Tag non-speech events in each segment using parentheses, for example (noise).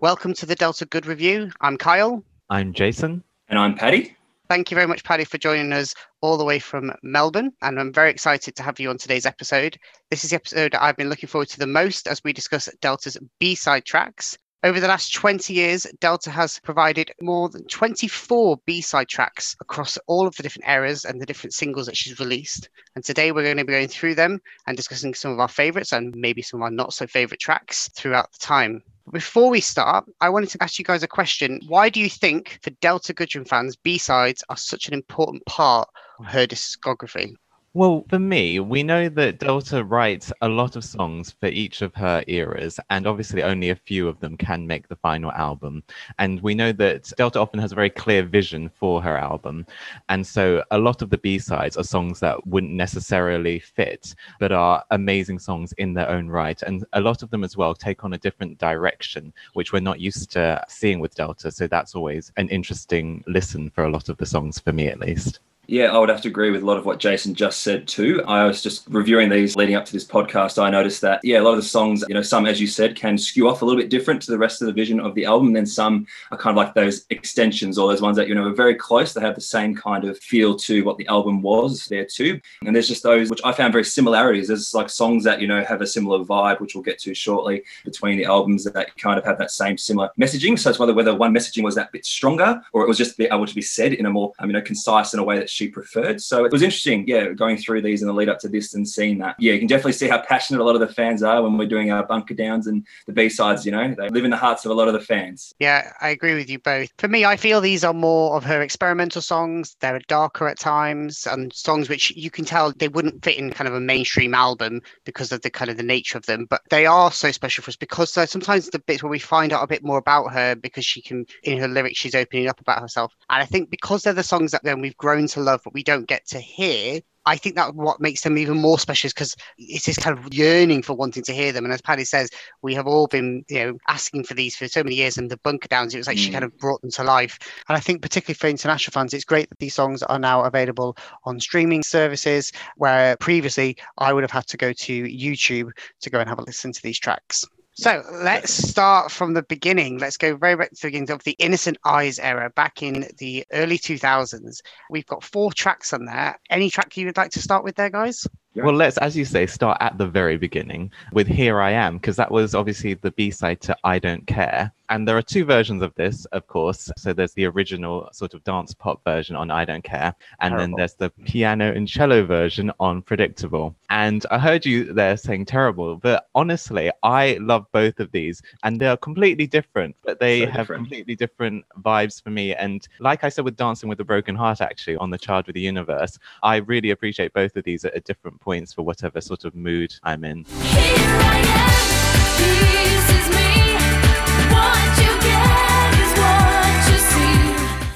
Welcome to the Delta Good Review. I'm Kyle. I'm Jason. And I'm Paddy. Thank you very much, Paddy, for joining us all the way from Melbourne. And I'm very excited to have you on today's episode. This is the episode I've been looking forward to the most as we discuss Delta's B side tracks. Over the last 20 years, Delta has provided more than 24 B side tracks across all of the different eras and the different singles that she's released. And today we're going to be going through them and discussing some of our favorites and maybe some of our not so favorite tracks throughout the time. Before we start, I wanted to ask you guys a question. Why do you think, for Delta Goodrem fans, B sides are such an important part of her discography? Well, for me, we know that Delta writes a lot of songs for each of her eras, and obviously only a few of them can make the final album. And we know that Delta often has a very clear vision for her album. And so a lot of the B sides are songs that wouldn't necessarily fit, but are amazing songs in their own right. And a lot of them as well take on a different direction, which we're not used to seeing with Delta. So that's always an interesting listen for a lot of the songs, for me at least. Yeah, I would have to agree with a lot of what Jason just said too. I was just reviewing these leading up to this podcast. I noticed that, yeah, a lot of the songs, you know, some, as you said, can skew off a little bit different to the rest of the vision of the album. And then some are kind of like those extensions or those ones that, you know, are very close. They have the same kind of feel to what the album was there too. And there's just those which I found very similarities. There's like songs that, you know, have a similar vibe, which we'll get to shortly between the albums that kind of have that same similar messaging. So it's whether whether one messaging was that bit stronger or it was just able to be said in a more, um, you know, concise in a way that she preferred. So it was interesting, yeah, going through these in the lead up to this and seeing that. Yeah, you can definitely see how passionate a lot of the fans are when we're doing our bunker downs and the B sides. You know, they live in the hearts of a lot of the fans. Yeah, I agree with you both. For me, I feel these are more of her experimental songs. They're darker at times and songs which you can tell they wouldn't fit in kind of a mainstream album because of the kind of the nature of them. But they are so special for us because sometimes the bits where we find out a bit more about her because she can in her lyrics she's opening up about herself. And I think because they're the songs that then we've grown to love, but we don't get to hear. I think that what makes them even more special is because it's this kind of yearning for wanting to hear them. And as Paddy says, we have all been, you know, asking for these for so many years. And the Bunker Downs, it was like mm. she kind of brought them to life. And I think particularly for international fans, it's great that these songs are now available on streaming services, where previously I would have had to go to YouTube to go and have a listen to these tracks. So let's start from the beginning. Let's go very back to the beginning of the Innocent Eyes era back in the early 2000s. We've got four tracks on there. Any track you would like to start with there, guys? Yeah. Well, let's, as you say, start at the very beginning with Here I Am, because that was obviously the B side to I Don't Care. And there are two versions of this, of course. So there's the original sort of dance pop version on I Don't Care, and terrible. then there's the piano and cello version on Predictable. And I heard you there saying terrible, but honestly, I love both of these, and they are completely different, but they so have different. completely different vibes for me. And like I said with Dancing with a Broken Heart, actually, on the Child of the Universe, I really appreciate both of these at, at different points for whatever sort of mood I'm in.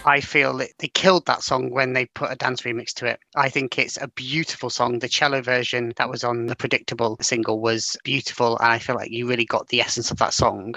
I feel that they killed that song when they put a dance remix to it. I think it's a beautiful song. The cello version that was on the Predictable single was beautiful, and I feel like you really got the essence of that song.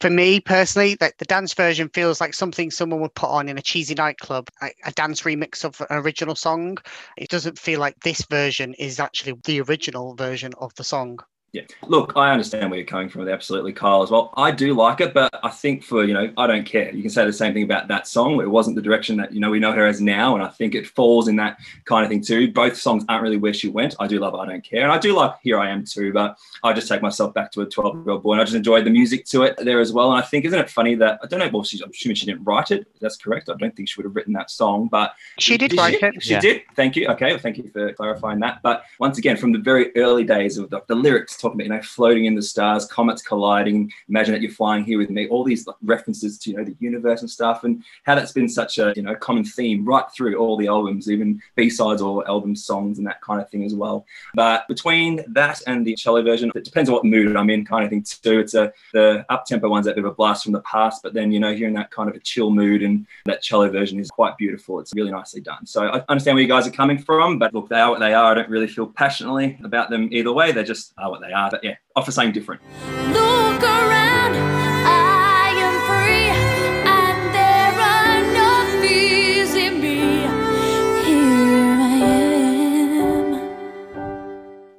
For me personally, that the dance version feels like something someone would put on in a cheesy nightclub, a, a dance remix of an original song. It doesn't feel like this version is actually the original version of the song. Yeah. Look, I understand where you're coming from with absolutely Kyle as well. I do like it, but I think for, you know, I don't care. You can say the same thing about that song. It wasn't the direction that, you know, we know her as now. And I think it falls in that kind of thing too. Both songs aren't really where she went. I do love I Don't Care. And I do like Here I Am too, but I just take myself back to a 12 year old boy and I just enjoyed the music to it there as well. And I think, isn't it funny that, I don't know, well, she's, I'm assuming she didn't write it. That's correct. I don't think she would have written that song, but she did, did write she, it. She yeah. did. Thank you. Okay. Well, thank you for clarifying that. But once again, from the very early days of the, the lyrics talking about, you know, floating in the stars, comets colliding. Imagine that you're flying here with me. All these references to you know the universe and stuff, and how that's been such a you know common theme right through all the albums, even B sides or album songs and that kind of thing as well. But between that and the cello version, it depends on what mood I'm in, kind of thing too. It's a the up tempo one's that bit of a blast from the past, but then you know in that kind of a chill mood, and that cello version is quite beautiful. It's really nicely done. So I understand where you guys are coming from, but look, they are what they are. I don't really feel passionately about them either way. They just are what they are. But yeah, offer something different.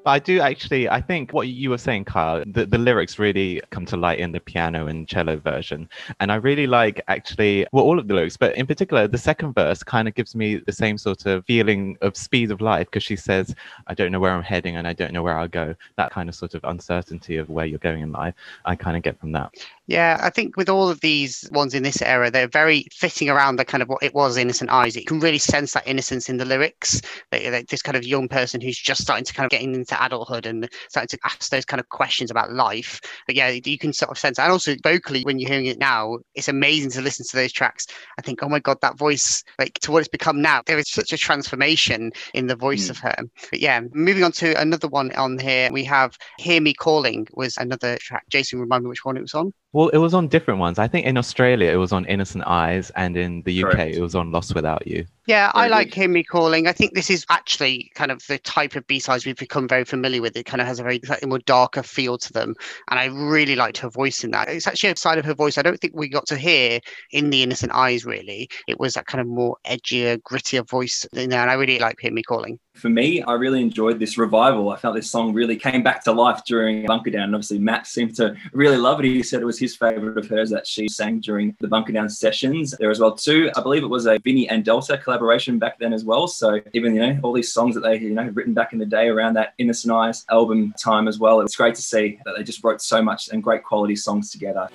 But I do actually, I think what you were saying, Kyle, the, the lyrics really come to light in the piano and cello version. And I really like actually, well, all of the lyrics, but in particular, the second verse kind of gives me the same sort of feeling of speed of life because she says, I don't know where I'm heading and I don't know where I'll go. That kind of sort of uncertainty of where you're going in life, I kind of get from that. Yeah, I think with all of these ones in this era, they're very fitting around the kind of what it was Innocent Eyes. You can really sense that innocence in the lyrics. this kind of young person who's just starting to kind of getting into adulthood and starting to ask those kind of questions about life. But yeah, you can sort of sense. And also vocally, when you're hearing it now, it's amazing to listen to those tracks. I think, oh my god, that voice, like to what it's become now, there is such a transformation in the voice mm. of her. But yeah, moving on to another one on here, we have "Hear Me Calling" was another track. Jason, remind me which one it was on. Well, it was on different ones. I think in Australia it was on Innocent Eyes, and in the UK Correct. it was on Lost Without You. Yeah, I like Hear Me Calling. I think this is actually kind of the type of B sides we've become very familiar with. It kind of has a very slightly more darker feel to them, and I really liked her voice in that. It's actually a side of her voice I don't think we got to hear in the Innocent Eyes. Really, it was that kind of more edgier, grittier voice in there, and I really like Hear Me Calling for me, I really enjoyed this revival. I felt this song really came back to life during Bunker Down. And obviously, Matt seemed to really love it. He said it was his favorite of hers that she sang during the Bunker Down sessions there as well too. I believe it was a Vinnie and Delta collaboration back then as well. So even you know all these songs that they you know written back in the day around that Innocent Eyes album time as well. It's great to see that they just wrote so much and great quality songs together.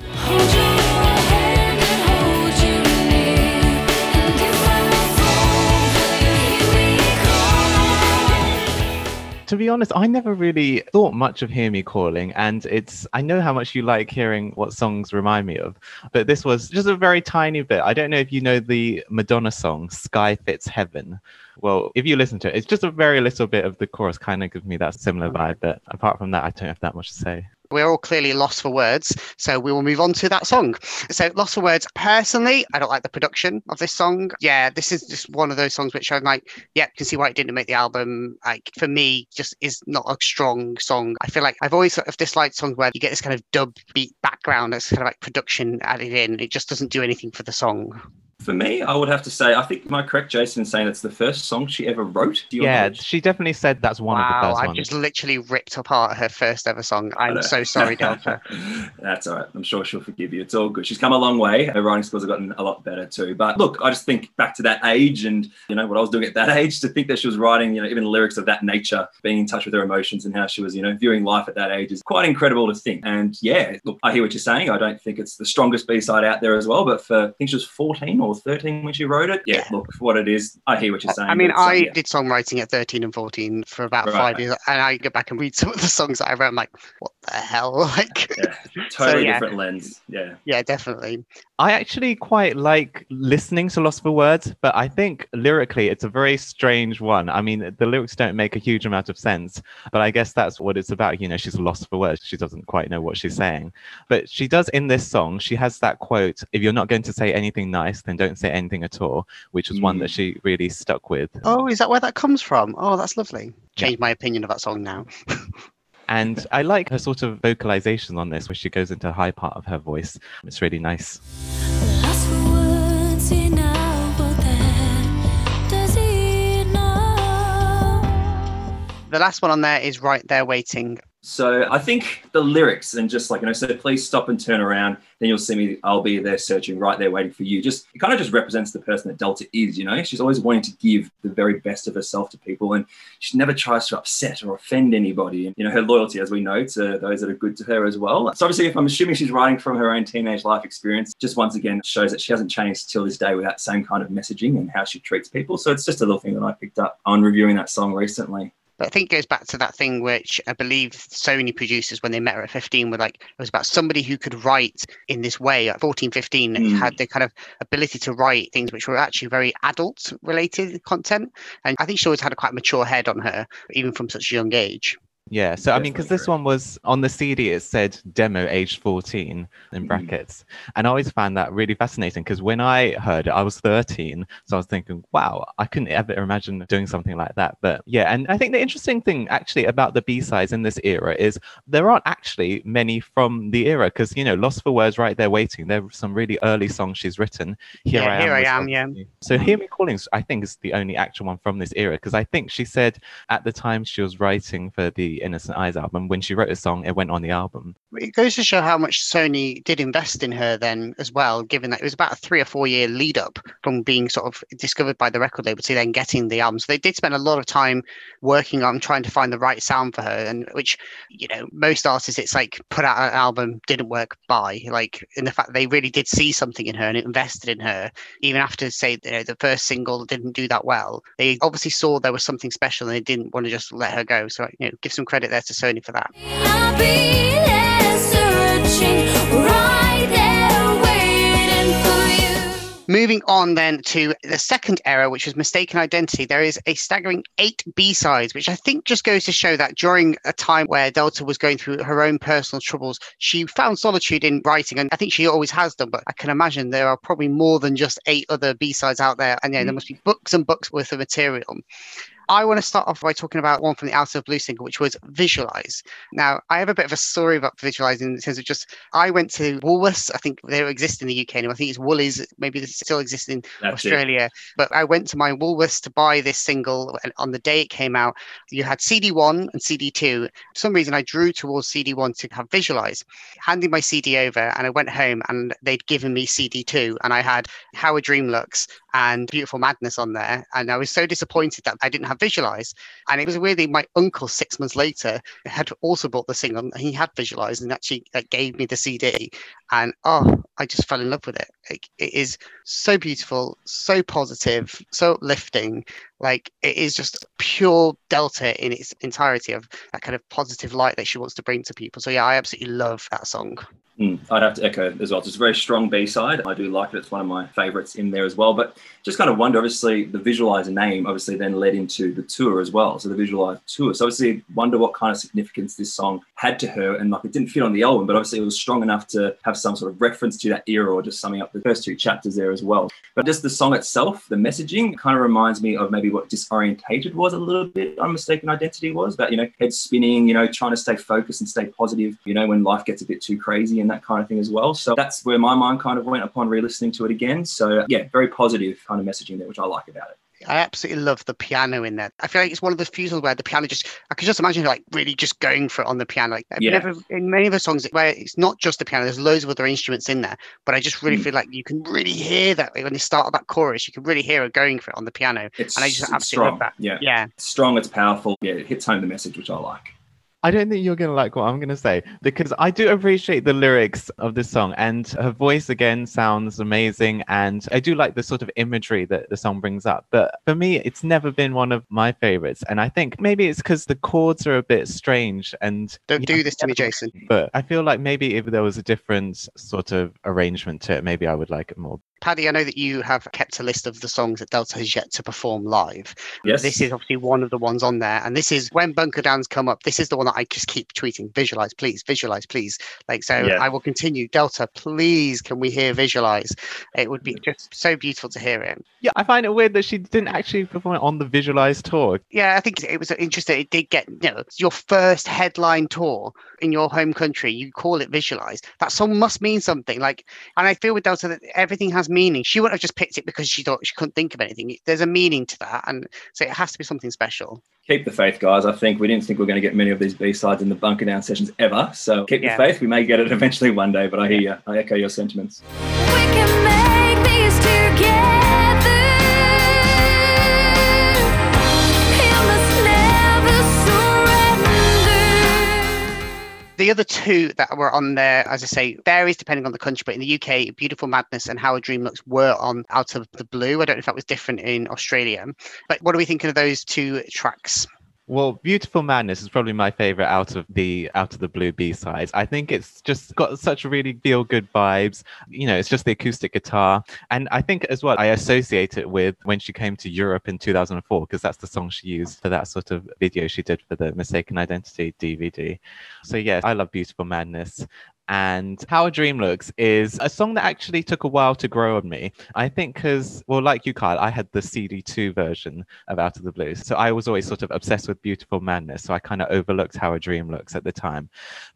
To be honest, I never really thought much of Hear Me Calling, and it's I know how much you like hearing what songs remind me of, but this was just a very tiny bit. I don't know if you know the Madonna song Sky Fits Heaven. Well, if you listen to it, it's just a very little bit of the chorus kind of gives me that similar vibe, but apart from that, I don't have that much to say we're all clearly lost for words. So we will move on to that song. So, Lost for Words. Personally, I don't like the production of this song. Yeah, this is just one of those songs which I'm like, yeah, can see why it didn't make the album. Like, for me, just is not a strong song. I feel like I've always sort of disliked songs where you get this kind of dub beat background that's kind of like production added in. It just doesn't do anything for the song. For me, I would have to say, I think, am I correct, Jason, in saying it's the first song she ever wrote? Yeah, knowledge? she definitely said that's one wow, of the first I've ones. just literally ripped apart her first ever song. I'm so sorry, (laughs) Delta. that's all right. I'm sure she'll forgive you. It's all good. She's come a long way. Her writing skills have gotten a lot better too. But look, I just think back to that age and, you know, what I was doing at that (laughs) age to think that she was writing, you know, even lyrics of that nature, being in touch with her emotions and how she was, you know, viewing life at that age is quite incredible to think. And yeah, look, I hear what you're saying. I don't think it's the strongest B side out there as well. But for, I think she was 14 or 13 when she wrote it. Yeah, look, for what it is, I hear what you're saying. I mean, I yeah. did songwriting at 13 and 14 for about right. five years, and I go back and read some of the songs that I wrote. I'm like, what the hell? (laughs) Like, yeah, (laughs) totally so, yeah. different lens. Yeah, yeah, definitely. I actually quite like listening to Lost for Words, but I think lyrically it's a very strange one. I mean, the lyrics don't make a huge amount of sense, but I guess that's what it's about. You know, she's lost for words. She doesn't quite know what she's saying. But she does in this song, she has that quote if you're not going to say anything nice, then don't say anything at all, which was mm. one that mm. she really stuck with. Oh, is that where that comes from? Oh, that's lovely. Changed yeah. my opinion of that song now. (laughs) And I like her sort of vocalization on this, where she goes into a high part of her voice. It's really nice. The last one on there is right there waiting. So I think the lyrics and just like you know, so please stop and turn around. Then you'll see me. I'll be there searching, right there waiting for you. Just it kind of just represents the person that Delta is. You know, she's always wanting to give the very best of herself to people, and she never tries to upset or offend anybody. And you know, her loyalty, as we know, to those that are good to her as well. So obviously, if I'm assuming she's writing from her own teenage life experience, just once again shows that she hasn't changed till this day with that same kind of messaging and how she treats people. So it's just a little thing that I picked up on reviewing that song recently. But I think it goes back to that thing which I believe Sony producers, when they met her at 15, were like, it was about somebody who could write in this way at 14, 15, mm. had the kind of ability to write things which were actually very adult related content. And I think she always had a quite mature head on her, even from such a young age. Yeah, so I mean, because this one was on the CD, it said demo age 14 in mm. brackets. Mm. And I always found that really fascinating because when I heard it, I was 13. So I was thinking, wow, I couldn't ever imagine doing something like that. But yeah, and I think the interesting thing actually about the B sides in this era is there aren't actually many from the era because, you know, Lost for Words right there waiting. There are some really early songs she's written. Here yeah, I am. Here I am, yeah. So Hear Me Calling, I think, is the only actual one from this era because I think she said at the time she was writing for the Innocent Eyes album. When she wrote a song, it went on the album. It goes to show how much Sony did invest in her then as well, given that it was about a three or four year lead up from being sort of discovered by the record label to then getting the album. So they did spend a lot of time working on trying to find the right sound for her, and which, you know, most artists, it's like put out an album, didn't work, by Like in the fact they really did see something in her and invested in her, even after, say, you know, the first single didn't do that well. They obviously saw there was something special and they didn't want to just let her go. So, you know, give some credit there to Sony for that. Moving on then to the second era, which was mistaken identity, there is a staggering eight B sides, which I think just goes to show that during a time where Delta was going through her own personal troubles, she found solitude in writing, and I think she always has done. But I can imagine there are probably more than just eight other B sides out there, and yeah, there mm. must be books and books worth of material. I want to start off by talking about one from the Out of Blue single, which was Visualize. Now, I have a bit of a story about visualizing in terms of just I went to Woolworths. I think they exist in the UK now. I think it's Woolies. Maybe they still exist in That's Australia. It. But I went to my Woolworths to buy this single, and on the day it came out, you had CD1 and CD2. For some reason, I drew towards CD1 to have Visualize. Handing my CD over, and I went home, and they'd given me CD2, and I had How a Dream Looks and Beautiful Madness on there. And I was so disappointed that I didn't have Visualize. And it was weirdly, my uncle, six months later, had also bought the single and he had visualized and actually uh, gave me the CD. And oh, I just fell in love with it. it. It is so beautiful, so positive, so uplifting. Like it is just pure Delta in its entirety of that kind of positive light that she wants to bring to people. So yeah, I absolutely love that song. Mm, I'd have to echo as well. It's a very strong B side. I do like it. It's one of my favorites in there as well. But just kind of wonder, obviously, the Visualizer name obviously then led into the tour as well. So the Visualizer tour. So obviously, wonder what kind of significance this song had to her. And like it didn't fit on the album, but obviously it was strong enough to have some sort of reference to that era or just summing up the first two chapters there as well. But just the song itself, the messaging kind of reminds me of maybe what Disorientated was a little bit on Mistaken Identity was about, you know, head spinning, you know, trying to stay focused and stay positive, you know, when life gets a bit too crazy and that kind of thing as well. So that's where my mind kind of went upon re-listening to it again. So yeah, very positive kind of messaging there, which I like about it. I absolutely love the piano in there. I feel like it's one of those songs where the piano just, I could just imagine like really just going for it on the piano. Like yeah. never, in many of the songs where it's not just the piano, there's loads of other instruments in there, but I just really mm. feel like you can really hear that when you start that chorus, you can really hear it going for it on the piano. It's, and I just absolutely strong. love that. Yeah. Yeah. It's strong, it's powerful. Yeah, it hits home the message, which I like. I don't think you're going to like what I'm going to say because I do appreciate the lyrics of this song and her voice again sounds amazing. And I do like the sort of imagery that the song brings up. But for me, it's never been one of my favorites. And I think maybe it's because the chords are a bit strange and. Don't do know, this to me, Jason. But I feel like maybe if there was a different sort of arrangement to it, maybe I would like it more. Paddy, I know that you have kept a list of the songs that Delta has yet to perform live. Yes. This is obviously one of the ones on there. And this is when Bunker Downs come up, this is the one that I just keep tweeting. Visualize, please, visualize, please. Like, so yeah. I will continue. Delta, please, can we hear visualize? It would be just so beautiful to hear it. Yeah, I find it weird that she didn't actually perform it on the Visualize tour. Yeah, I think it was interesting. It did get, you know, your first headline tour in your home country. You call it Visualize. That song must mean something. Like, and I feel with Delta that everything has meaning. She wouldn't have just picked it because she thought she couldn't think of anything. There's a meaning to that, and so it has to be something special. Keep the faith, guys. I think we didn't think we are going to get many of these B sides in the bunker down sessions ever. So keep yeah. the faith. We may get it eventually one day, but I hear you. I echo your sentiments. The other two that were on there, as I say, varies depending on the country, but in the UK, Beautiful Madness and How a Dream Looks were on Out of the Blue. I don't know if that was different in Australia. But what are we thinking of those two tracks? Well, Beautiful Madness is probably my favorite out of the out of the blue B sides. I think it's just got such really feel good vibes. You know, it's just the acoustic guitar. And I think as well I associate it with when she came to Europe in 2004 because that's the song she used for that sort of video she did for the Mistaken Identity DVD. So yeah, I love Beautiful Madness. And How a Dream Looks is a song that actually took a while to grow on me. I think because, well, like you, Kyle, I had the CD2 version of Out of the Blues. So I was always sort of obsessed with Beautiful Madness. So I kind of overlooked How a Dream Looks at the time.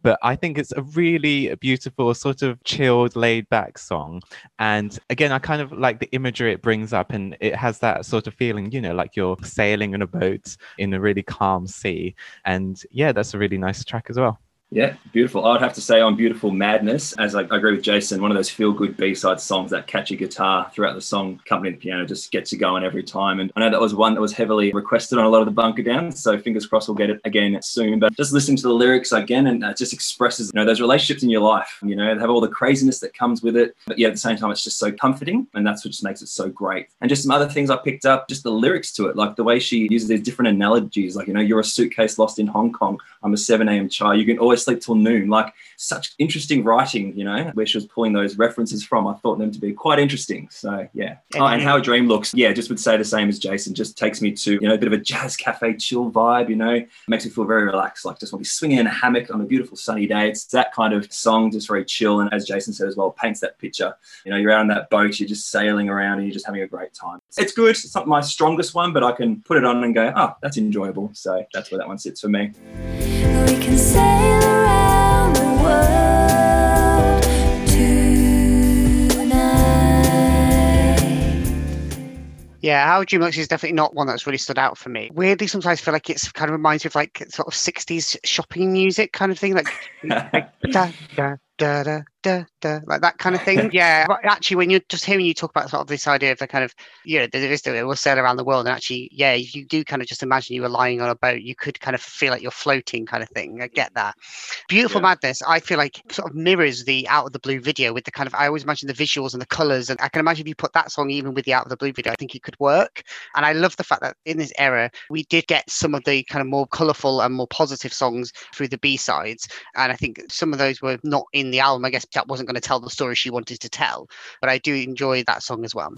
But I think it's a really beautiful, sort of chilled, laid back song. And again, I kind of like the imagery it brings up, and it has that sort of feeling, you know, like you're sailing in a boat in a really calm sea. And yeah, that's a really nice track as well. Yeah, beautiful. I would have to say on Beautiful Madness, as I, I agree with Jason, one of those feel good B side songs, that catchy guitar throughout the song, accompanying the piano, just gets you going every time. And I know that was one that was heavily requested on a lot of the bunker downs. So fingers crossed we'll get it again soon. But just listening to the lyrics again, and it just expresses, you know, those relationships in your life, you know, they have all the craziness that comes with it. But yeah, at the same time, it's just so comforting. And that's what just makes it so great. And just some other things I picked up, just the lyrics to it, like the way she uses these different analogies, like, you know, you're a suitcase lost in Hong Kong. I'm a 7 a.m. chai. You can always sleep till noon. Like such interesting writing, you know, where she was pulling those references from. I thought them to be quite interesting. So yeah. Oh, and how a dream looks, yeah, just would say the same as Jason. Just takes me to you know a bit of a jazz cafe chill vibe. You know, makes me feel very relaxed. Like just want to be swinging in a hammock on a beautiful sunny day. It's that kind of song, just very chill. And as Jason said as well, paints that picture. You know, you're out on that boat, you're just sailing around, and you're just having a great time. It's good. It's not my strongest one, but I can put it on and go, oh, that's enjoyable. So that's where that one sits for me. We can sail around the world Yeah, How Dream Looks is definitely not one that's really stood out for me. Weirdly, sometimes I feel like it's kind of reminds me of like sort of 60s shopping music kind of thing, like, (laughs) like da, da, da, da, da, da, like that kind of thing. (laughs) Yeah, but actually, when you're just hearing you talk about sort of this idea of the kind of, you know, there is it will sail around the world, and actually, yeah, if you do kind of just imagine you were lying on a boat, you could kind of feel like you're floating, kind of thing. I get that. Beautiful yeah. Madness, I feel like sort of mirrors the Out of the Blue video with the kind of. I always imagine the visuals and the colors, and I can imagine if you put that song even with the Out of the Blue video, I think it could work. And I love the fact that in this era, we did get some of the kind of more colorful and more positive songs through the B sides, and I think some of those were not in the album. I guess that wasn't going to tell the story she wanted to tell. But I do enjoy that song as well.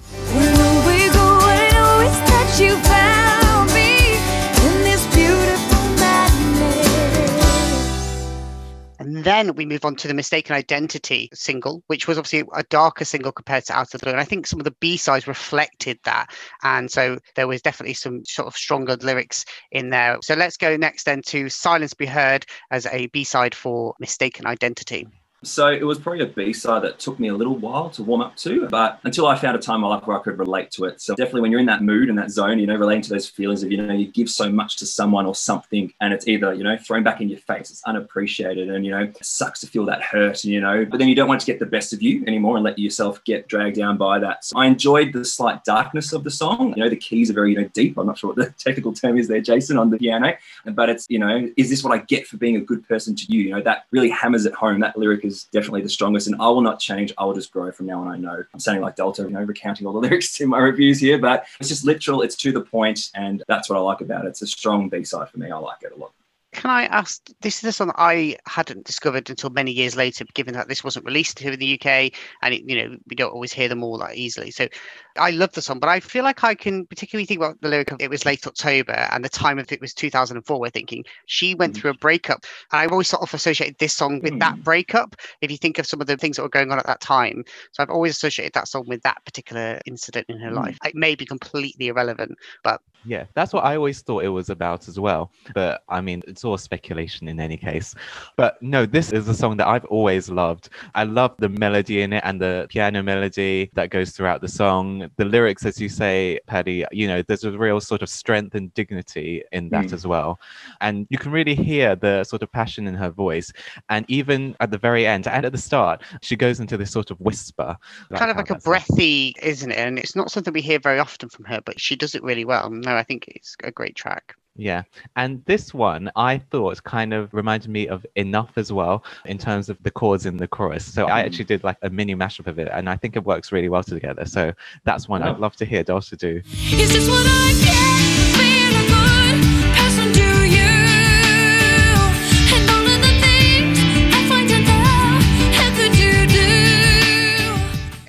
And then we move on to the Mistaken Identity single, which was obviously a darker single compared to Out of the Blue. And I think some of the B sides reflected that. And so there was definitely some sort of stronger lyrics in there. So let's go next then to Silence Be Heard as a B side for Mistaken Identity. So it was probably a B-side that took me a little while to warm up to, but until I found a time in my life where I could relate to it. So definitely when you're in that mood and that zone, you know, relating to those feelings of, you know, you give so much to someone or something and it's either, you know, thrown back in your face, it's unappreciated and, you know, it sucks to feel that hurt, and, you know, but then you don't want to get the best of you anymore and let yourself get dragged down by that. So I enjoyed the slight darkness of the song. You know, the keys are very, you know, deep. I'm not sure what the (laughs) technical term is there, Jason, on the piano, but it's, you know, is this what I get for being a good person to you? You know, that really hammers it home. That lyric is is definitely the strongest, and I will not change. I will just grow from now on. I know I'm sounding like Delta, you know, recounting all the (laughs) lyrics in my reviews here, but it's just literal. It's to the point, and that's what I like about it. It's a strong B side for me. I like it a lot. Can I ask? This is a song I hadn't discovered until many years later, given that this wasn't released here in the UK, and it, you know we don't always hear them all that easily. So I love the song, but I feel like I can particularly think about the lyric of "It was late October" and the time of it was 2004. We're thinking she went mm. through a breakup, and I've always sort of associated this song with mm. that breakup. If you think of some of the things that were going on at that time, so I've always associated that song with that particular incident in her mm. life. It may be completely irrelevant, but yeah, that's what I always thought it was about as well. But I mean, it's all speculation in any case. But no, this is a song that I've always loved. I love the melody in it and the piano melody that goes throughout the song. The lyrics, as you say, Paddy, you know, there's a real sort of strength and dignity in that mm. as well. And you can really hear the sort of passion in her voice. And even at the very end and at the start, she goes into this sort of whisper. Kind of like a breathy, isn't it? And it's not something we hear very often from her, but she does it really well. No, I think it's a great track. Yeah. And this one I thought kind of reminded me of Enough as well in terms of the chords in the chorus. So I actually did like a mini mashup of it and I think it works really well together. So that's one I'd love to hear Delta do.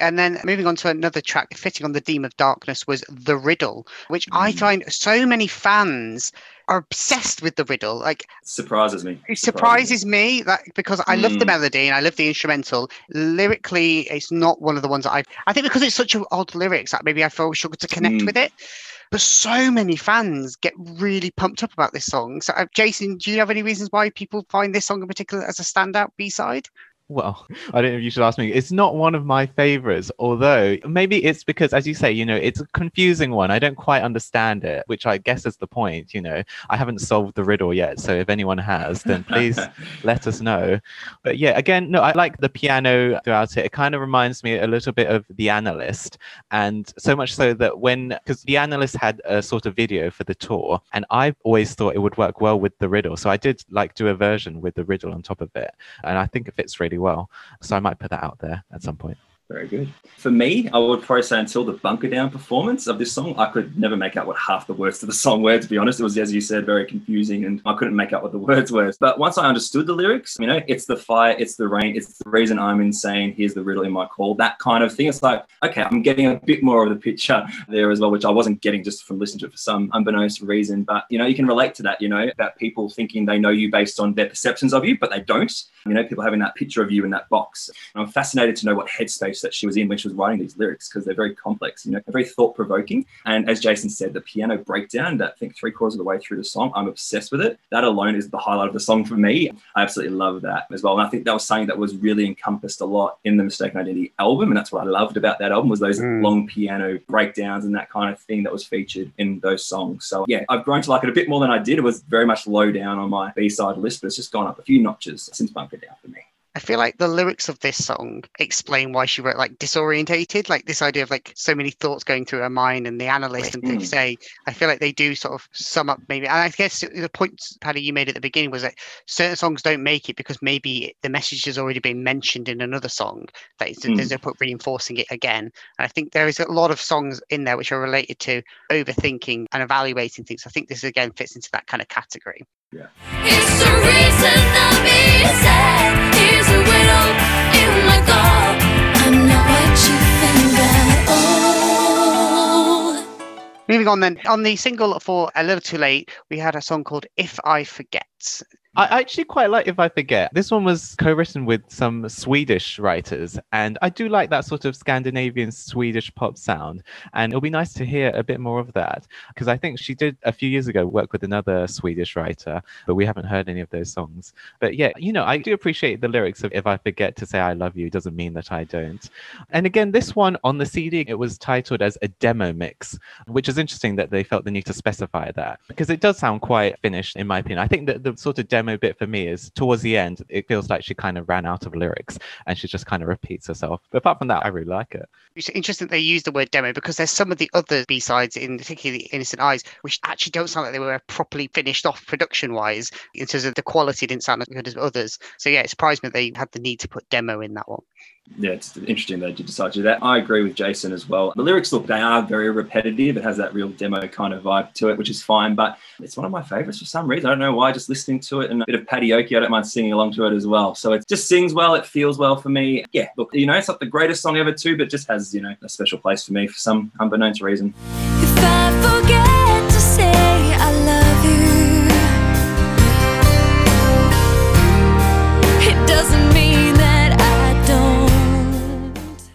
And then moving on to another track fitting on the theme of darkness was The Riddle, which mm. I find so many fans are obsessed with the riddle. Like surprises me. It surprises me that because I love the Mm. melody and I love the instrumental. Lyrically, it's not one of the ones that I. I think because it's such a odd lyrics that maybe I feel struggle to connect Mm. with it. But so many fans get really pumped up about this song. So, uh, Jason, do you have any reasons why people find this song in particular as a standout B side? Well, I don't know if you should ask me. It's not one of my favorites, although maybe it's because, as you say, you know, it's a confusing one. I don't quite understand it, which I guess is the point. You know, I haven't solved the riddle yet. So if anyone has, then please (laughs) let us know. But yeah, again, no, I like the piano throughout it. It kind of reminds me a little bit of The Analyst. And so much so that when, because The Analyst had a sort of video for the tour, and I always thought it would work well with the riddle. So I did like do a version with the riddle on top of it. And I think it fits really well. So I might put that out there at some point. Very good. For me, I would probably say until the bunker down performance of this song, I could never make out what half the words to the song were, to be honest. It was, as you said, very confusing and I couldn't make out what the words were. But once I understood the lyrics, you know, it's the fire, it's the rain, it's the reason I'm insane, here's the riddle in my call, that kind of thing. It's like, okay, I'm getting a bit more of the picture there as well, which I wasn't getting just from listening to it for some unbeknownst reason. But, you know, you can relate to that, you know, about people thinking they know you based on their perceptions of you, but they don't. You know, people having that picture of you in that box. And I'm fascinated to know what headspace that she was in when she was writing these lyrics because they're very complex, you know, very thought provoking. And as Jason said, the piano breakdown, that I think three quarters of the way through the song, I'm obsessed with it. That alone is the highlight of the song for me. I absolutely love that as well. And I think that was something that was really encompassed a lot in the Mistaken Identity album. And that's what I loved about that album was those Mm. long piano breakdowns and that kind of thing that was featured in those songs. So yeah, I've grown to like it a bit more than I did. It was very much low down on my B-side list, but it's just gone up a few notches since Bunker Down for me. I feel like the lyrics of this song explain why she wrote like disorientated, like this idea of like so many thoughts going through her mind and the analyst and you Mm. say, I feel like they do sort of sum up maybe. And I guess the point, Paddy, you made at the beginning was that certain songs don't make it because maybe the message has already been mentioned in another song. That is, there's no point reinforcing it again. And I think there is a lot of songs in there which are related to overthinking and evaluating things. I think this again fits into that kind of category. Owe. Moving on then, on the single for A Little Too Late, we had a song called If I Forget. I actually quite like If I Forget. This one was co written with some Swedish writers, and I do like that sort of Scandinavian Swedish pop sound. And it'll be nice to hear a bit more of that because I think she did a few years ago work with another Swedish writer, but we haven't heard any of those songs. But yeah, you know, I do appreciate the lyrics of If I Forget to Say I Love You doesn't mean that I don't. And again, this one on the CD, it was titled as a demo mix, which is interesting that they felt the need to specify that because it does sound quite finished, in my opinion. I think that the sort of demo bit for me is towards the end, it feels like she kind of ran out of lyrics and she just kind of repeats herself. But apart from that, I really like it. It's interesting they use the word demo because there's some of the other B sides, in particularly Innocent Eyes, which actually don't sound like they were properly finished off production wise. In terms of the quality, didn't sound as good as others. So yeah, it surprised me they had the need to put demo in that one. Yeah, it's interesting they did decide to do that. I agree with Jason as well. The lyrics look, they are very repetitive. It has that real demo kind of vibe to it, which is fine, but it's one of my favorites for some reason. I don't know why, just listening to it and a bit of patio karaoke, I don't mind singing along to it as well. So it just sings well, it feels well for me. Yeah, look, you know, it's not the greatest song ever too, but just has, you know, a special place for me for some unbeknownst reason.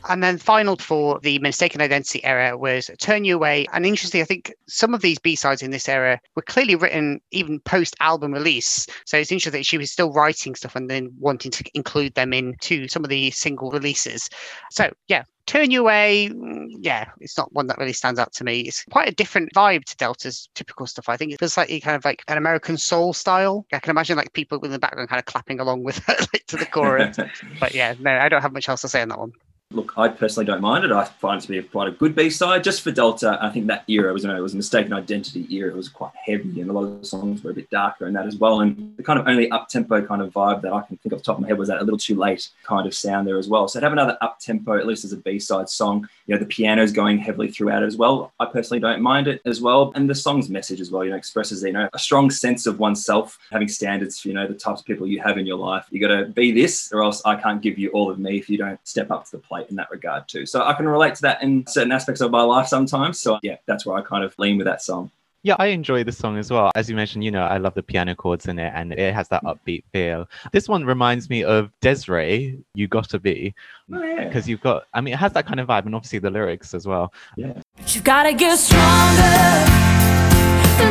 And then final for the mistaken identity era was Turn You Away. And interestingly, I think some of these B sides in this era were clearly written even post album release. So it's interesting that she was still writing stuff and then wanting to include them into some of the single releases. So yeah. Turn You Away, mm, yeah, it's not one that really stands out to me. It's quite a different vibe to Delta's typical stuff. I think it feels slightly kind of like an American soul style. I can imagine like people in the background kind of clapping along with (laughs) her like to the chorus. (laughs) but yeah, no, I don't have much else to say on that one. Look, I personally don't mind it. I find it to be quite a good B side. Just for Delta, I think that era was, you know, it was a mistaken identity era. It was quite heavy, and a lot of the songs were a bit darker in that as well. And the kind of only up tempo kind of vibe that I can think off the top of my head was that a little too late kind of sound there as well. So to have another up tempo, at least as a B side song, you know, the piano's going heavily throughout it as well. I personally don't mind it as well. And the song's message as well, you know, expresses, you know, a strong sense of oneself, having standards for, you know, the types of people you have in your life. You got to be this, or else I can't give you all of me if you don't step up to the plate in that regard too. So I can relate to that in certain aspects of my life sometimes. So yeah, that's where I kind of lean with that song. Yeah, I enjoy the song as well. As you mentioned, you know, I love the piano chords in it and it has that mm. upbeat feel. This one reminds me of Des'ree, You Gotta Be, Oh, yeah. because you've got, I mean, it has that kind of vibe and obviously the lyrics as well. yeah. But you gotta get stronger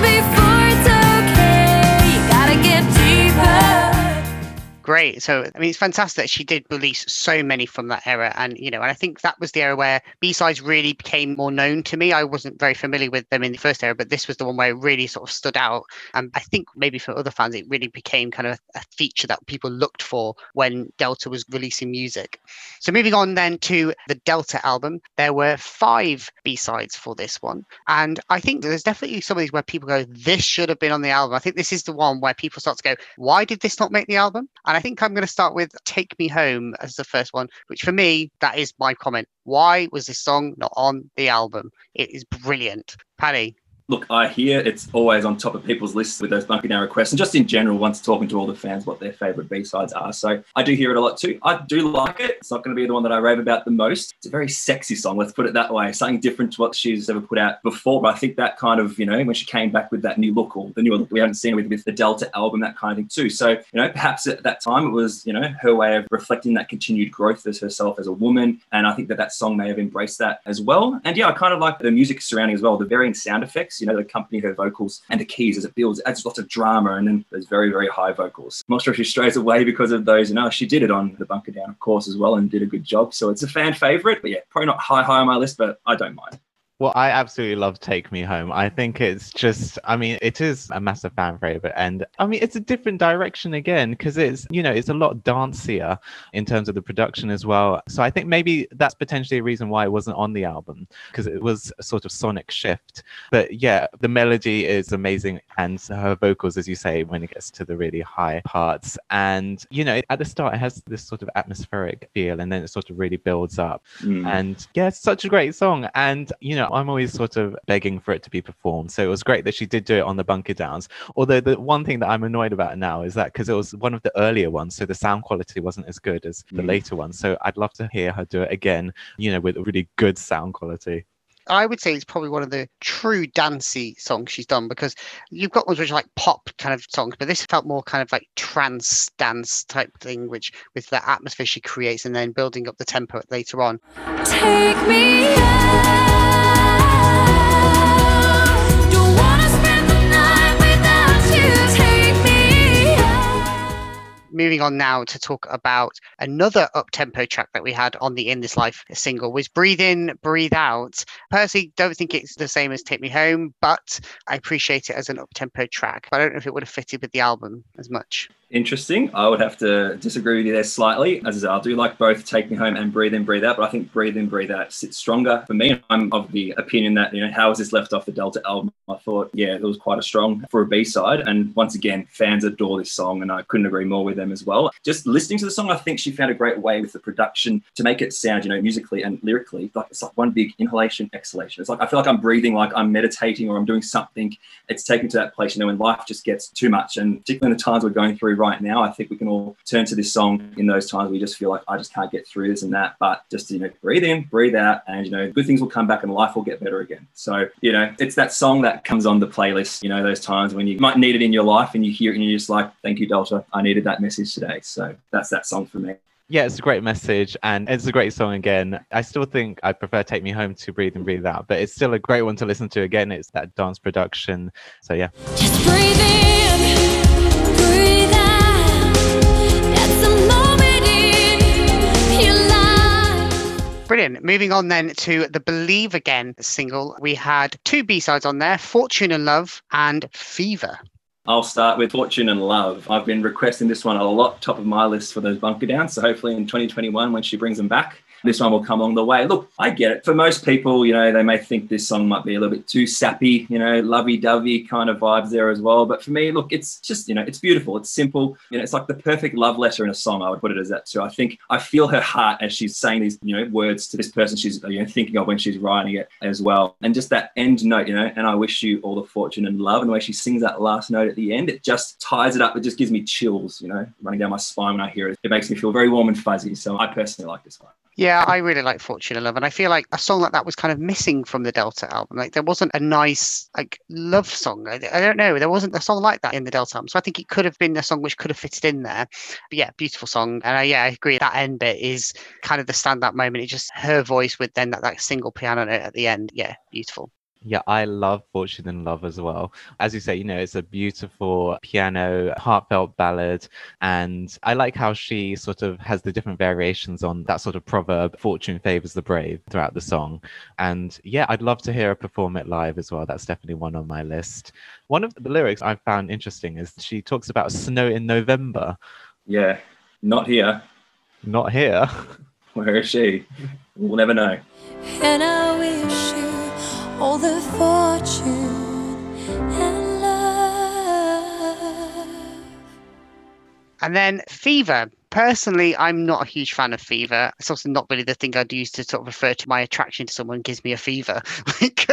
before it's okay. You gotta get deeper. Great. So, I mean, it's fantastic that she did release so many from that era. And, you know, and I think that was the era where B sides really became more known to me. I wasn't very familiar with them in the first era, but this was the one where it really sort of stood out. And I think maybe for other fans, it really became kind of a feature that people looked for when Delta was releasing music. So, moving on then to the Delta album, there were five B sides for this one. And I think there's definitely some of these where people go, this should have been on the album. I think this is the one where people start to go, why did this not make the album? And I think I'm going to start with Take Me Home as the first one, which for me, that is my comment. Why was this song not on the album? It is brilliant. Paddy, Look, I hear it's always on top of people's lists with those Bunker Down requests, and just in general, once talking to all the fans what their favourite B sides are. So I do hear it a lot too. I do like it. It's not going to be the one that I rave about the most. It's a very sexy song, let's put it that way. Something different to what she's ever put out before. But I think that kind of, you know, when she came back with that new look or the new look we haven't seen with, with the Delta album, that kind of thing too. So, you know, perhaps at that time it was, you know, her way of reflecting that continued growth as herself as a woman. And I think that that song may have embraced that as well. And yeah, I kind of like the music surrounding as well, the varying sound effects, you know, that accompany her vocals and the keys as it builds, it adds lots of drama and then there's very, very high vocals. I'm not sure if she strays away because of those, you uh, know, she did it on the Bunker Down, of course, as well, and did a good job. So it's a fan favorite, but yeah, probably not high, high on my list, but I don't mind. Well, I absolutely love Take Me Home. I think it's just, I mean, it is a massive fan favorite. And I mean, it's a different direction again because it's, you know, it's a lot dancier in terms of the production as well. So I think maybe that's potentially a reason why it wasn't on the album because it was a sort of sonic shift. But yeah, the melody is amazing and her vocals, as you say, when it gets to the really high parts. And, you know, at the start, it has this sort of atmospheric feel and then it sort of really builds up. Mm. And yeah, it's such a great song. And, you know, I'm always sort of begging for it to be performed. So it was great that she did do it on the Bunker Downs. Although the one thing that I'm annoyed about now is that because it was one of the earlier ones, so the sound quality wasn't as good as the Mm. later ones. So I'd love to hear her do it again, you know, with really good sound quality. I would say it's probably one of the true dancey songs she's done because you've got ones which are like pop kind of songs, but this felt more kind of like trance dance type thing, which with the atmosphere she creates and then building up the tempo later on. Take me out. Moving on now to talk about another up-tempo track that we had on the in this life single was breathe in breathe out personally don't think it's the same as take me home but i appreciate it as an up-tempo track but i don't know if it would have fitted with the album as much Interesting. I would have to disagree with you there slightly. As I said, I do like both Take Me Home and Breathe In, Breathe Out, but I think Breathe In, Breathe Out sits stronger for me. I'm of the opinion that, you know, how was this left off the Delta album? I thought, yeah, it was quite a strong for a B side. And once again, fans adore this song, and I couldn't agree more with them as well. Just listening to the song, I think she found a great way with the production to make it sound, you know, musically and lyrically, like it's like one big inhalation, exhalation. It's like I feel like I'm breathing, like I'm meditating or I'm doing something. It's taken to that place, you know, when life just gets too much. And particularly in the times we're going through right now, I think we can all turn to this song in those times we just feel like I just can't get through this and that. But just, you know, breathe in, breathe out, and, you know, good things will come back and life will get better again. So, you know, it's that song that comes on the playlist, you know, those times when you might need it in your life and you hear it and you're just like, thank you, Delta. I needed that message today. So that's that song for me. Yeah, it's a great message and it's a great song again. I still think I prefer Take Me Home to Breathe and Breathe Out, but it's still a great one to listen to again. It's that dance production. So yeah. Just breathe in, breathe out. That's a moment in your life. brilliant moving on then to the believe again single we had two b-sides on there fortune and love and fever I'll start with Fortune and Love. I've been requesting this one a lot, top of my list for those bunker downs. So hopefully in 2021, when she brings them back, this one will come along the way. Look, I get it. For most people, you know, they may think this song might be a little bit too sappy, you know, lovey-dovey kind of vibes there as well. But for me, look, it's just, you know, it's beautiful. It's simple. You know, it's like the perfect love letter in a song. I would put it as that too. I think I feel her heart as she's saying these, you know, words to this person she's, you know, thinking of when she's writing it as well. And just that end note, you know, and I wish you all the fortune and love. And the way she sings that last note at the end, it just ties it up. It just gives me chills, you know, running down my spine when I hear it. It makes me feel very warm and fuzzy. So I personally like this one. Yeah, I really like Fortune of Love, and I feel like a song like that was kind of missing from the Delta album. Like there wasn't a nice like love song. I, don't know, there wasn't a song like that in the Delta album, so I think it could have been a song which could have fitted in there. But yeah, beautiful song, and I, yeah, I agree. That end bit is kind of the standout moment. It just her voice with then that, that single piano note at the end. Yeah, beautiful. Yeah, I love Fortune and Love as well. As you say, you know, it's a beautiful piano, heartfelt ballad. And I like how she sort of has the different variations on that sort of proverb, fortune favors the brave, throughout the song. And yeah, I'd love to hear her perform it live as well. That's definitely one on my list. One of the lyrics I found interesting is she talks about snow in November. Yeah, not here. Not here. (laughs) Where is she? We'll never know. And I wish you all the fortune and love. And then Fever. Personally, I'm not a huge fan of Fever. It's also not really the thing I'd use to sort of refer to my attraction to someone gives me a fever. (laughs) Like,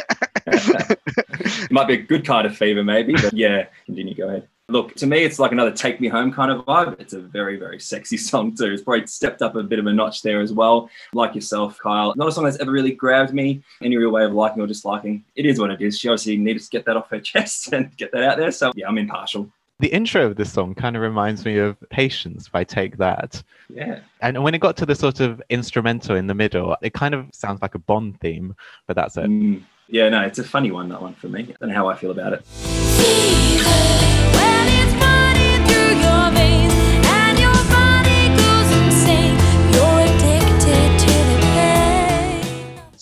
(laughs) it might be a good kind of fever, maybe, but yeah, continue. Go ahead. Look, to me, it's like another "Take Me Home" kind of vibe. It's a very, very sexy (laughs) song too. It's probably stepped up a bit of a notch there as well. Like yourself, Kyle, not a song that's ever really grabbed me any real way of liking or disliking. It is what it is. She obviously needed to get that off her (laughs) chest and get that out there. So yeah, I'm impartial. The intro of this song kind of reminds me of Patience by Take That. Yeah. And when it got to the sort of instrumental in the middle, it kind of sounds like a Bond theme, but that's it. Mm. Yeah, no, it's a funny one, that one for me. I don't know how I feel about it.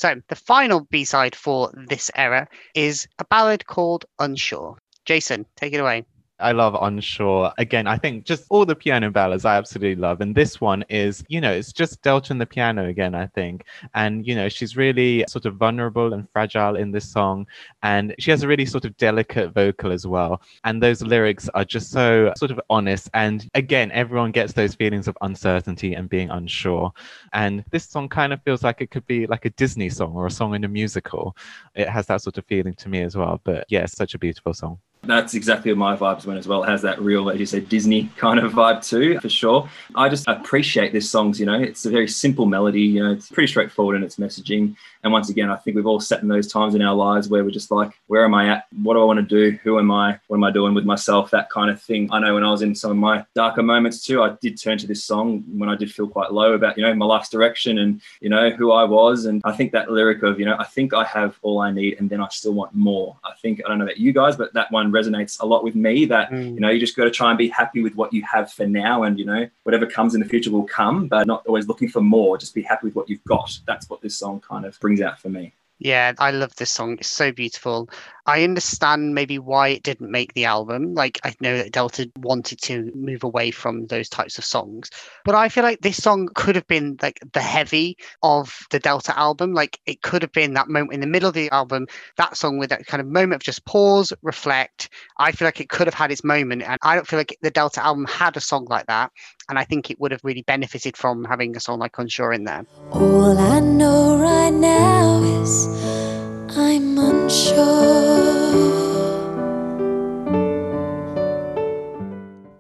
So the final B side for this era is a ballad called Unsure. Jason, take it away. I love Unsure. Again, I think just all the piano ballads I absolutely love. And this one is, you know, it's just Delta and the piano again, I think. And, you know, she's really sort of vulnerable and fragile in this song. And she has a really sort of delicate vocal as well. And those lyrics are just so sort of honest. And again, everyone gets those feelings of uncertainty and being unsure. And this song kind of feels like it could be like a Disney song or a song in a musical. It has that sort of feeling to me as well. But yeah, such a beautiful song. That's exactly my vibes went as well. It has that real, as you said, Disney kind of vibe too, for sure. I just appreciate this songs, you know, it's a very simple melody, you know, it's pretty straightforward in its messaging. And once again, I think we've all sat in those times in our lives where we're just like, where am I at? What do I want to do? Who am I? What am I doing with myself? That kind of thing. I know when I was in some of my darker moments too, I did turn to this song when I did feel quite low about, you know, my life's direction and, you know, who I was. And I think that lyric of, you know, I think I have all I need and then I still want more. I think, I don't know about you guys, but that one resonates a lot with me that, Mm. you know, you just got to try and be happy with what you have for now. And, you know, whatever comes in the future will come, but not always looking for more. Just be happy with what you've got. That's what this song kind of brings out for me. Yeah, I love this song. It's so beautiful. I understand maybe why it didn't make the album. Like, I know that Delta wanted to move away from those types of songs, but I feel like this song could have been like the heavy of the Delta album. Like, it could have been that moment in the middle of the album, that song with that kind of moment of just pause, reflect. I feel like it could have had its moment, and I don't feel like the Delta album had a song like that. And I think it would have really benefited from having a song like Unsure in there. All I know right now is I'm unsure.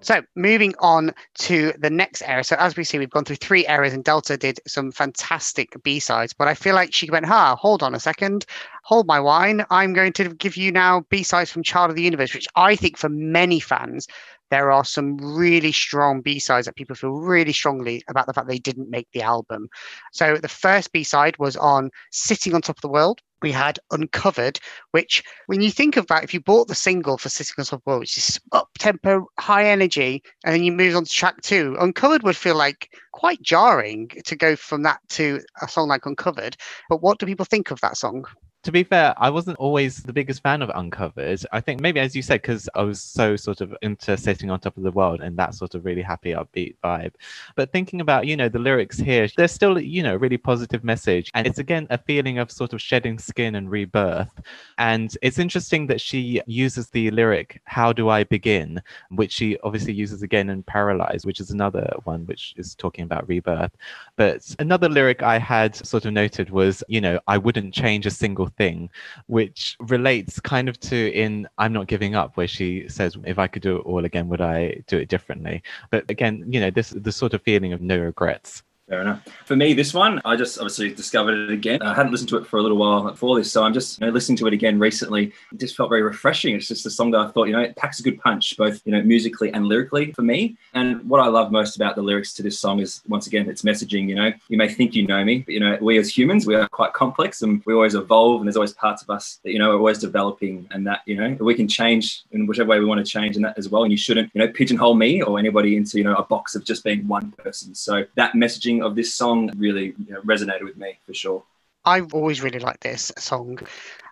So moving on to the next era. So as we see, we've gone through three eras, and Delta did some fantastic B sides. But I feel like she went, "Ha, hold on a second, hold my wine. I'm going to give you now B sides from Child of the Universe," which I think for many fans. There are some really strong B sides that people feel really strongly about the fact they didn't make the album. So the first B side was on Sitting on Top of the World. We had Uncovered, which when you think about if you bought the single for Sitting on Top of the World, which is up tempo, high energy, and then you move on to track two, Uncovered would feel like quite jarring to go from that to a song like Uncovered. But what do people think of that song? To be fair, I wasn't always the biggest fan of Uncovered. I think maybe, as you said, because I was so sort of into sitting on top of the world and that sort of really happy, upbeat vibe. But thinking about, you know, the lyrics here, there's still, you know, really positive message. And it's again a feeling of sort of shedding skin and rebirth. And it's interesting that she uses the lyric, How do I begin? which she obviously uses again in Paralyzed, which is another one which is talking about rebirth. But another lyric I had sort of noted was, you know, I wouldn't change a single thing, which relates kind of to in I'm Not Giving Up, where she says, if I could do it all again, would I do it differently? But again, you know, this the sort of feeling of no regrets. Fair enough. For me, this one, I just obviously discovered it again. I hadn't listened to it for a little while before this, so I'm just you know, listening to it again recently. It just felt very refreshing. It's just a song that I thought, you know, it packs a good punch, both you know, musically and lyrically for me. And what I love most about the lyrics to this song is, once again, its messaging. You know, you may think you know me, but you know, we as humans, we are quite complex, and we always evolve, and there's always parts of us that you know are always developing, and that you know we can change in whichever way we want to change, and that as well. And you shouldn't, you know, pigeonhole me or anybody into you know a box of just being one person. So that messaging of this song really resonated with me for sure. I've always really liked this song.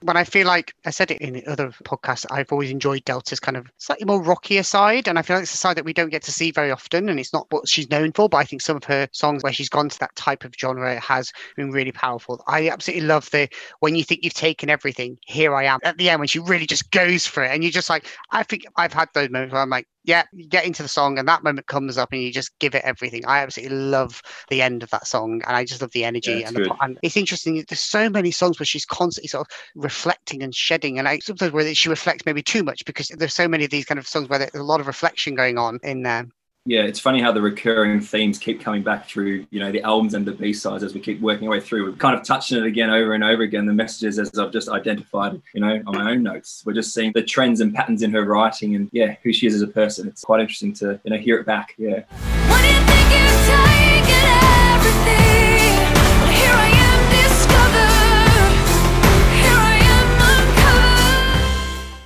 When I feel like I said it in other podcasts, I've always enjoyed Delta's kind of slightly more rockier side. And I feel like it's a side that we don't get to see very often. And it's not what she's known for. But I think some of her songs where she's gone to that type of genre has been really powerful. I absolutely love the when you think you've taken everything, here I am at the end when she really just goes for it. And you're just like, I think I've had those moments where I'm like, yeah, you get into the song and that moment comes up and you just give it everything. I absolutely love the end of that song and I just love the energy Yeah, and, the, and it's interesting. There's so many songs where she's constantly sort of reflecting and shedding, and I sometimes where she reflects maybe too much because there's so many of these kind of songs where there's a lot of reflection going on in there. Yeah, it's funny how the recurring themes keep coming back through, you know, the albums and the B sides as we keep working our way through. We've kind of touched on it again over and over again. The messages, as I've just identified, you know, on my own notes. We're just seeing the trends and patterns in her writing, and yeah, who she is as a person. It's quite interesting to, you know, hear it back. Yeah.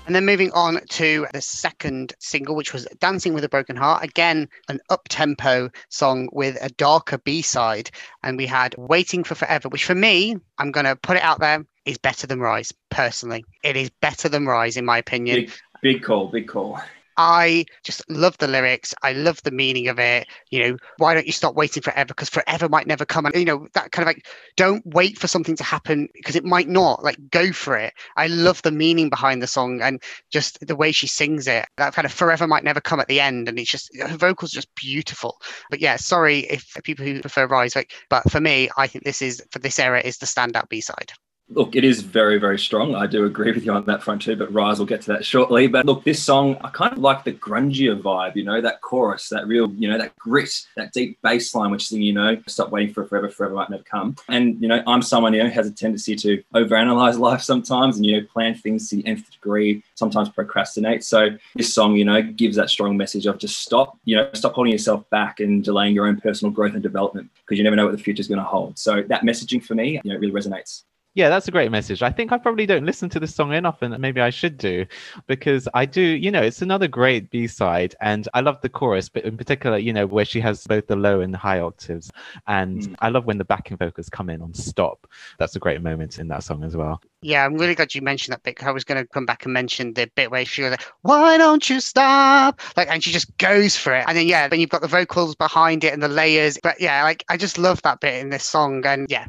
And then moving on to the second single, which was Dancing with a Broken Heart. Again, an up tempo song with a darker B side. And we had Waiting for Forever, which for me, I'm going to put it out there, is better than Rise, personally. It is better than Rise, in my opinion. Big, big call, big call. I just love the lyrics. I love the meaning of it. You know, why don't you stop waiting forever? Because forever might never come. And, you know, that kind of like, don't wait for something to happen because it might not. Like, go for it. I love the meaning behind the song and just the way she sings it. That kind of forever might never come at the end. And it's just, her vocals are just beautiful. But yeah, sorry if people who prefer Rise, like, but for me, I think this is, for this era, is the standout B side. Look, it is very, very strong. I do agree with you on that front too, but Rise will get to that shortly. But look, this song, I kind of like the grungier vibe, you know, that chorus, that real, you know, that grit, that deep bass line, which is, you know, stop waiting for forever, forever might never come. And, you know, I'm someone, you know, has a tendency to overanalyze (laughs) life sometimes and, you know, plan things to the nth degree, sometimes procrastinate. So this song, you know, gives that strong message of just stop, you know, stop holding yourself back and delaying your own personal growth and development because you never know what the future is going to hold. So that messaging for me, you know, really resonates. Yeah, that's a great message. I think I probably don't listen to this song enough, and maybe I should do because I do, you know, it's another great B side. And I love the chorus, but in particular, you know, where she has both the low and the high octaves. And Mm. I love when the backing vocals come in on stop. That's a great moment in that song as well. Yeah, I'm really glad you mentioned that bit. I was going to come back and mention the bit where she was like, "Why don't you stop?" Like, and she just goes for it. And then yeah, then you've got the vocals behind it and the layers. But yeah, like I just love that bit in this song. And yeah,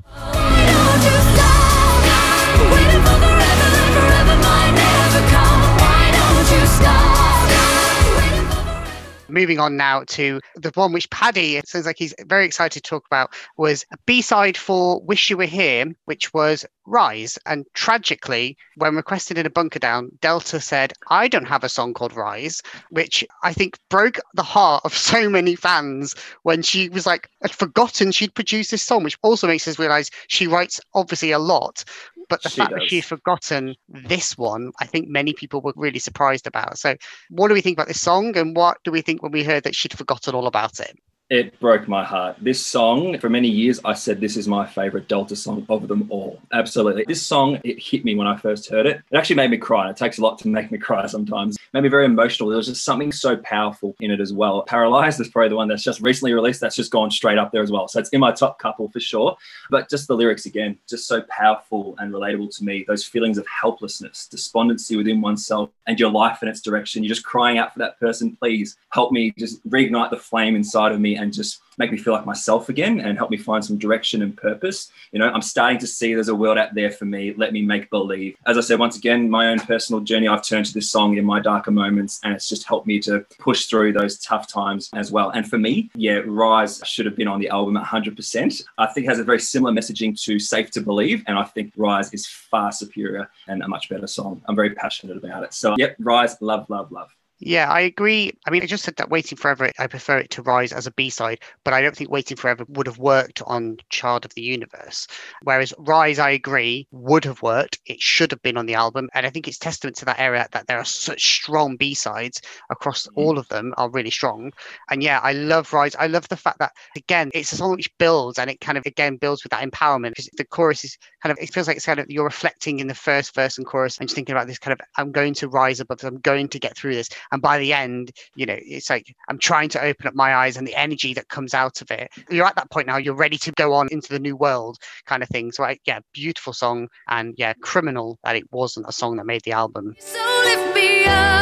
moving on now to the one which Paddy it sounds like he's very excited to talk about was a B-side for Wish You Were Here, which was Rise. And tragically, when requested in a bunker down, Delta said, I don't have a song called Rise, which I think broke the heart of so many fans when she was like had forgotten she'd produced this song, which also makes us realize she writes obviously a lot. But the She fact that does. she'd forgotten this one, I think many people were really surprised about. So what do we think about this song and what do we think when we heard that she'd forgotten all about it? It broke my heart. This song, for many years, I said this is my favorite Delta song of them all. Absolutely. This song, it hit me when I first heard it. It actually made me cry. It takes a lot to make me cry sometimes. It made me very emotional. There was just something so powerful in it as well. Paralyzed is probably the one that's just recently released. That's just gone straight up there as well. So it's in my top couple for sure. But just the lyrics again, just so powerful and relatable to me. Those feelings of helplessness, despondency within oneself, and your life in its direction. You're just crying out for that person, please help me just reignite the flame inside of me and just make me feel like myself again and help me find some direction and purpose. You know, I'm starting to see there's a world out there for me. Let me make believe. As I said, once again, my own personal journey, I've turned to this song in my darker moments and it's just helped me to push through those tough times as well. And for me, yeah, Rise should have been on the album 100%. I think has a very similar messaging to Safe to Believe. And I think Rise is far superior and a much better song. I'm very passionate about it. So, yep, Rise, love, love, love. Yeah, I agree. I mean, I just said that Waiting Forever, I prefer it to Rise as a B side, but I don't think Waiting Forever would have worked on Child of the Universe. Whereas Rise, I agree, would have worked. It should have been on the album. And I think it's testament to that era that there are such strong B sides across Mhm. all of them are really strong. And yeah, I love Rise. I love the fact that, again, it's a song which builds and it kind of, again, builds with that empowerment because the chorus is kind of, it feels like it's kind of, you're reflecting in the first verse and chorus and just thinking about this kind of, I'm going to rise above, this, I'm going to get through this. And by the end, you know, it's like I'm trying to open up my eyes and the energy that comes out of it. You're at that point now, you're ready to go on into the new world kind of thing. So, I, yeah, beautiful song. And yeah, criminal that it wasn't a song that made the album. So lift me up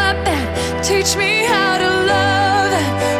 teach me how to love.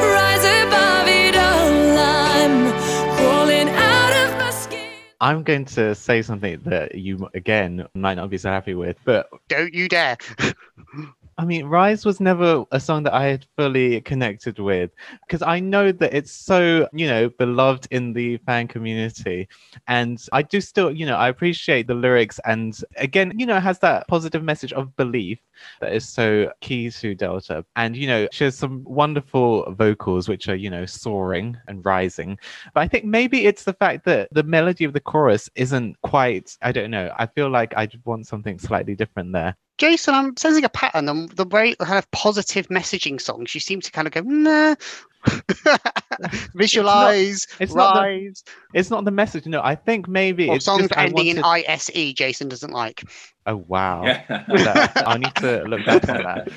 Rise above it all. I'm crawling out of my skin. I'm going to say something that you, again, might not be so happy with, but Don't you dare. (laughs) I mean, Rise was never a song that I had fully connected with because I know that it's so, you know, beloved in the fan community. And I do still, you know, I appreciate the lyrics. And again, you know, it has that positive message of belief that is so key to Delta. And, you know, she has some wonderful vocals, which are, you know, soaring and rising. But I think maybe it's the fact that the melody of the chorus isn't quite, I don't know. I feel like I want something slightly different there. Jason, I'm sensing a pattern on the very kind of positive messaging songs. You seem to kind of go, nah. (laughs) Visualize, it's not the- rise. It's not the message. No, I think maybe or it's songs just I ending wanted- in ISE, Jason doesn't like. Oh wow. Yeah. I need to look back at that.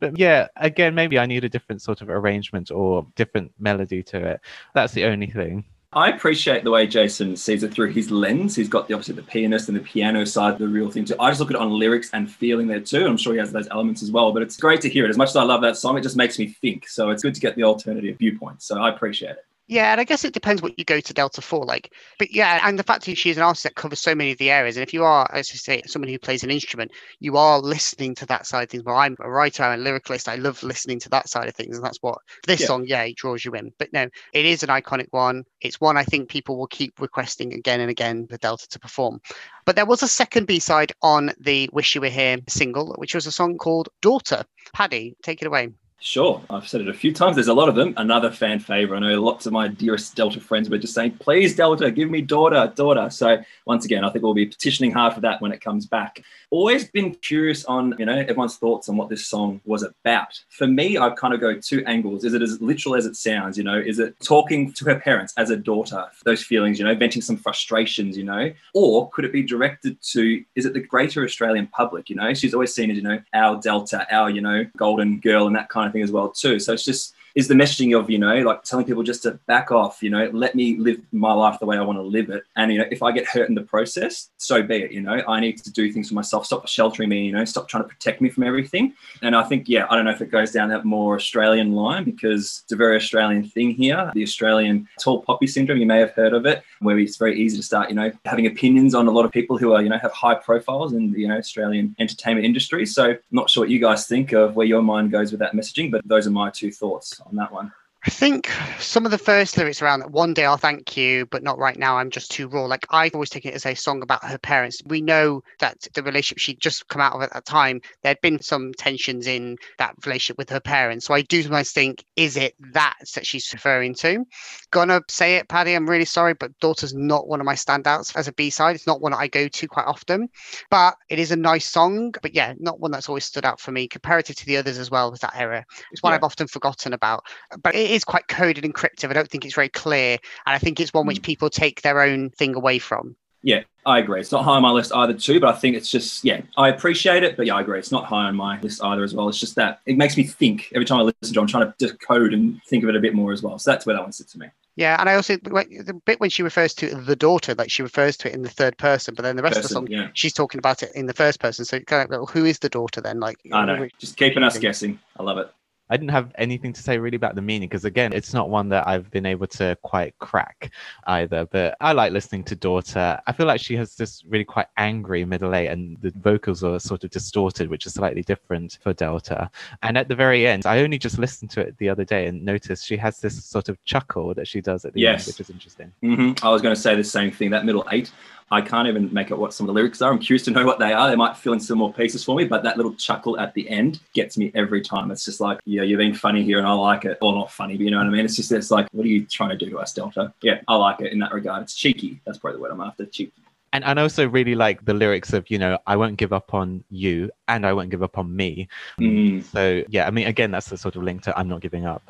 But yeah, again, maybe I need a different sort of arrangement or different melody to it. That's the only thing. I appreciate the way Jason sees it through his lens. He's got the obviously the pianist and the piano side, the real thing too. I just look at it on lyrics and feeling there too. I'm sure he has those elements as well. But it's great to hear it. As much as I love that song, it just makes me think. So it's good to get the alternative viewpoint. So I appreciate it. Yeah, and I guess it depends what you go to Delta for. Like, but yeah, and the fact that she's an artist that covers so many of the areas, and if you are, as I say, someone who plays an instrument, you are listening to that side of things. Well, I'm a writer and lyricist. I love listening to that side of things, and that's what this Yeah. song, yeah, it draws you in. But no, it is an iconic one. It's one I think people will keep requesting again and again for Delta to perform. But there was a second B side on the "Wish You Were Here" single, which was a song called "Daughter." Paddy, take it away. Sure, I've said it a few times. There's a lot of them. Another fan favorite. I know lots of my dearest Delta friends were just saying, please, Delta, give me daughter, daughter. So, once again, I think we'll be petitioning hard for that when it comes back. Always been curious on, you know, everyone's thoughts on what this song was about. For me, I kind of go two angles. Is it as literal as it sounds? You know, is it talking to her parents as a daughter, those feelings, you know, venting some frustrations, you know, or could it be directed to, is it the greater Australian public? You know, she's always seen as, you know, our Delta, our, you know, golden girl and that kind of as well too. So it's just is the messaging of you know like telling people just to back off, you know, let me live my life the way I want to live it, and you know if I get hurt in the process, so be it. You know, I need to do things for myself. Stop sheltering me. You know, stop trying to protect me from everything. And I think yeah, I don't know if it goes down that more Australian line because it's a very Australian thing here. The Australian tall poppy syndrome, you may have heard of it, where it's very easy to start you know having opinions on a lot of people who are you know have high profiles in the you know Australian entertainment industry. So not sure what you guys think of where your mind goes with that messaging, but those are my two thoughts on that one. I think some of the first lyrics around that one day I'll thank you, but not right now. I'm just too raw. Like I've always taken it as a song about her parents. We know that the relationship she'd just come out of at that time, there'd been some tensions in that relationship with her parents. So I do sometimes think, is it that that she's referring to? Gonna say it, Paddy. I'm really sorry, but Daughter's not one of my standouts as a B side. It's not one that I go to quite often, but it is a nice song. But yeah, not one that's always stood out for me comparative to the others as well. with that era? It's one Yeah. I've often forgotten about but it is quite coded and cryptic. I don't think it's very clear, and I think it's one which Mm. people take their own thing away from. Yeah, I agree. It's not high on my list either, too, but I think it's just, yeah, I appreciate it, but yeah, I agree. It's not high on my list either as well. It's just that it makes me think every time I listen to it, I'm trying to decode and think of it a bit more as well. So that's where that one sits for me. Yeah, and I also the bit when she refers to the daughter, like she refers to it in the third person, but then the rest of the song, yeah. she's talking about it in the first person. So kind of, well, who is the daughter then? Like, I know. Just keeping us guessing. I love it. I didn't have anything to say really about the meaning because again, it's not one that I've been able to quite crack either. But I like listening to Daughter. I feel like she has this really quite angry middle eight, and the vocals are sort of distorted, which is slightly different for Delta. And at the very end, I only just listened to it the other day and noticed she has this sort of chuckle that she does at the Yes. end, which is interesting. hmm I was going to say the same thing. That middle eight, I can't even make out what some of the lyrics are. I'm curious to know what they are. They might fill in some more pieces for me, but that little chuckle at the end gets me every time. It's just like, yeah, you're being funny here and I like it. Or not funny, but you know what I mean? It's just, it's like, what are you trying to do to us, Delta? Yeah, I like it in that regard. It's cheeky. That's probably the word I'm after. Cheeky. And and I also really like the lyrics of, you know, I won't give up on you and I won't give up on me. Mm. So yeah, I mean again that's the sort of link to I'm not giving up.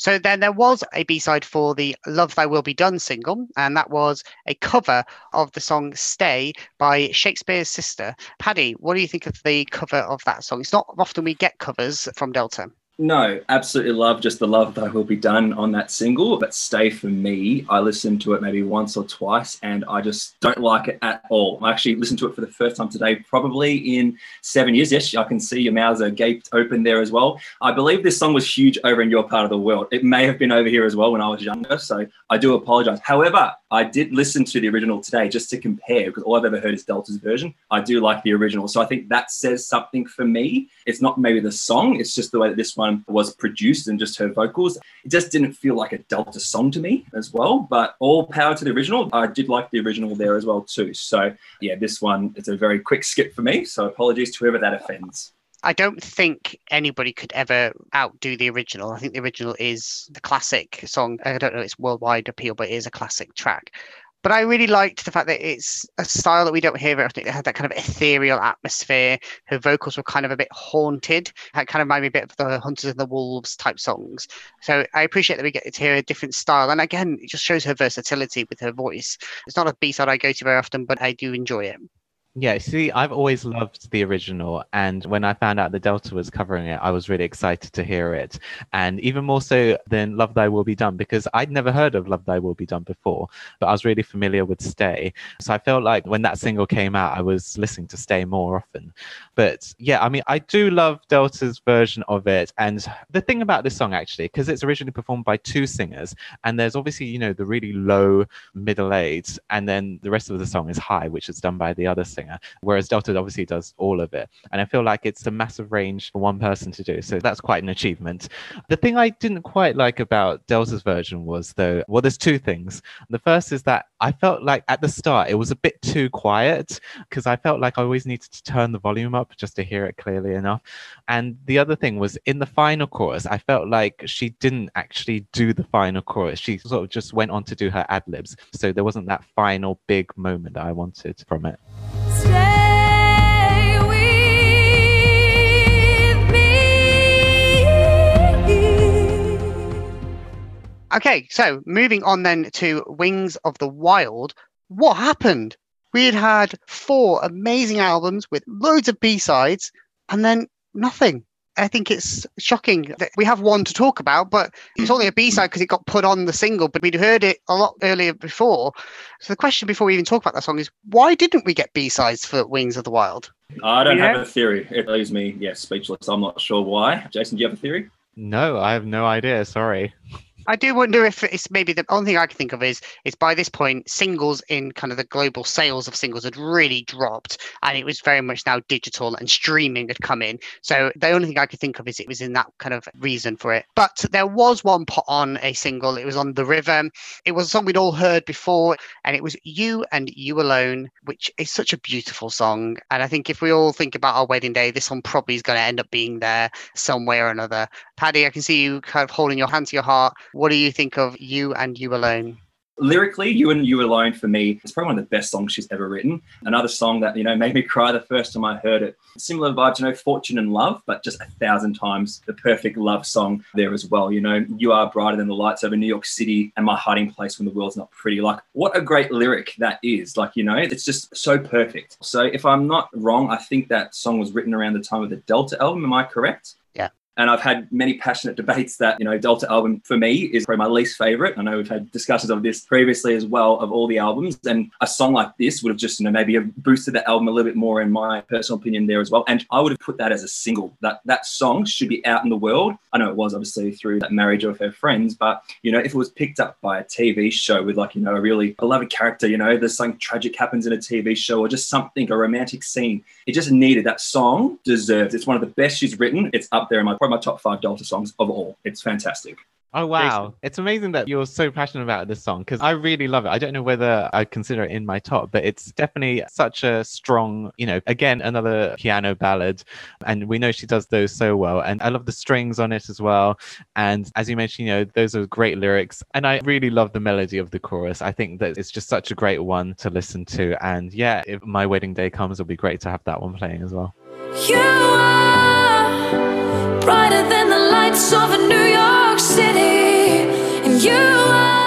So then there was a B-side for the Love Thy Will Be Done single, and that was a cover of the song Stay by Shakespears Sister. Paddy, what do you think of the cover of that song? It's not often we get covers from Delta. No, absolutely love just the Love Thy Will Be Done on that single. But Stay for me, I listened to it maybe once or twice and I just don't like it at all. I actually listened to it for the first time today, probably in seven years. Yes, I can see your mouths are gaped open there as well. I believe this song was huge over in your part of the world. It may have been over here as well when I was younger. So I do apologize. However, I did listen to the original today just to compare because all I've ever heard is Delta's version. I do like the original. So I think that says something for me. It's not maybe the song, it's just the way that this one was produced and just her vocals. It just didn't feel like a Delta song to me as well. But all power to the original. I did like the original there as well too. So yeah, this one it's a very quick skip for me. So apologies to whoever that offends. I don't think anybody could ever outdo the original. I think the original is the classic song. I don't know its worldwide appeal, but it is a classic track. But I really liked the fact that it's a style that we don't hear very often. It had that kind of ethereal atmosphere. Her vocals were kind of a bit haunted. It kind of reminded me a bit of the Hunters and the Wolves type songs. So I appreciate that we get to hear a different style. And again, it just shows her versatility with her voice. It's not a B-side I go to very often, but I do enjoy it. Yeah, see, I've always loved the original, and when I found out the Delta was covering it, I was really excited to hear it, and even more so than Love Thy Will Be Done because I'd never heard of Love Thy Will Be Done before, but I was really familiar with Stay, so I felt like when that single came out, I was listening to Stay more often. But yeah, I mean, I do love Delta's version of it, and the thing about this song actually, because it's originally performed by two singers, and there's obviously you know the really low middle eight, and then the rest of the song is high, which is done by the other singer whereas Delta obviously does all of it. And I feel like it's a massive range for one person to do. So that's quite an achievement. The thing I didn't quite like about Delta's version was, though, well, there's two things. The first is that I felt like at the start it was a bit too quiet because I felt like I always needed to turn the volume up just to hear it clearly enough. And the other thing was in the final chorus, I felt like she didn't actually do the final chorus. She sort of just went on to do her ad libs. So there wasn't that final big moment that I wanted from it. Okay, so moving on then to Wings of the Wild. What happened? We had had four amazing albums with loads of B-sides and then nothing. I think it's shocking that we have one to talk about, but it's only a B-side because it got put on the single, but we'd heard it a lot earlier before. So the question before we even talk about that song is why didn't we get B-sides for Wings of the Wild? I don't Yeah. have a theory. It leaves me, yeah, speechless. I'm not sure why. Jason, do you have a theory? No, I have no idea. Sorry. I do wonder if it's maybe the only thing I can think of is is by this point singles in kind of the global sales of singles had really dropped and it was very much now digital and streaming had come in. So the only thing I could think of is it was in that kind of reason for it. But there was one put on a single. It was on The River. It was a song we'd all heard before and it was You and You Alone, which is such a beautiful song. And I think if we all think about our wedding day, this one probably is going to end up being there some way or another. Paddy, I can see you kind of holding your hand to your heart. What do you think of You and You Alone? lyrically, You and You Alone for me, it's probably one of the best songs she's ever written. Another song that, you know, made me cry the first time I heard it. Similar vibes, you know, Fortune and Love, but just a thousand times the perfect love song there as well. You know, You Are Brighter Than the Lights Over New York City and My Hiding Place When the World's Not Pretty. Like, what a great lyric that is. Like, you know, it's just so perfect. So if I'm not wrong, I think that song was written around the time of the Delta album. Am I correct? And I've had many passionate debates that, you know, Delta album for me is probably my least favorite. I know we've had discussions of this previously as well of all the albums. And a song like this would have just, you know, maybe have boosted the album a little bit more in my personal opinion there as well. And I would have put that as a single. That that song should be out in the world. I know it was obviously through that marriage of her friends, but you know, if it was picked up by a TV show with like, you know, a really beloved character, you know, there's something tragic happens in a TV show or just something, a romantic scene. It just needed that song deserves. It's one of the best she's written. It's up there in my probably probably my top five Delta songs of all. It's fantastic. Oh wow. It's amazing that you're so passionate about this song because I really love it. I don't know whether I consider it in my top, but it's definitely such a strong, you know, again, another piano ballad. And we know she does those so well. And I love the strings on it as well. And as you mentioned, you know, those are great lyrics. And I really love the melody of the chorus. I think that it's just such a great one to listen to. And yeah, if my wedding day comes, it'll be great to have that one playing as well. You are brighter than the lights of New York City, and you are.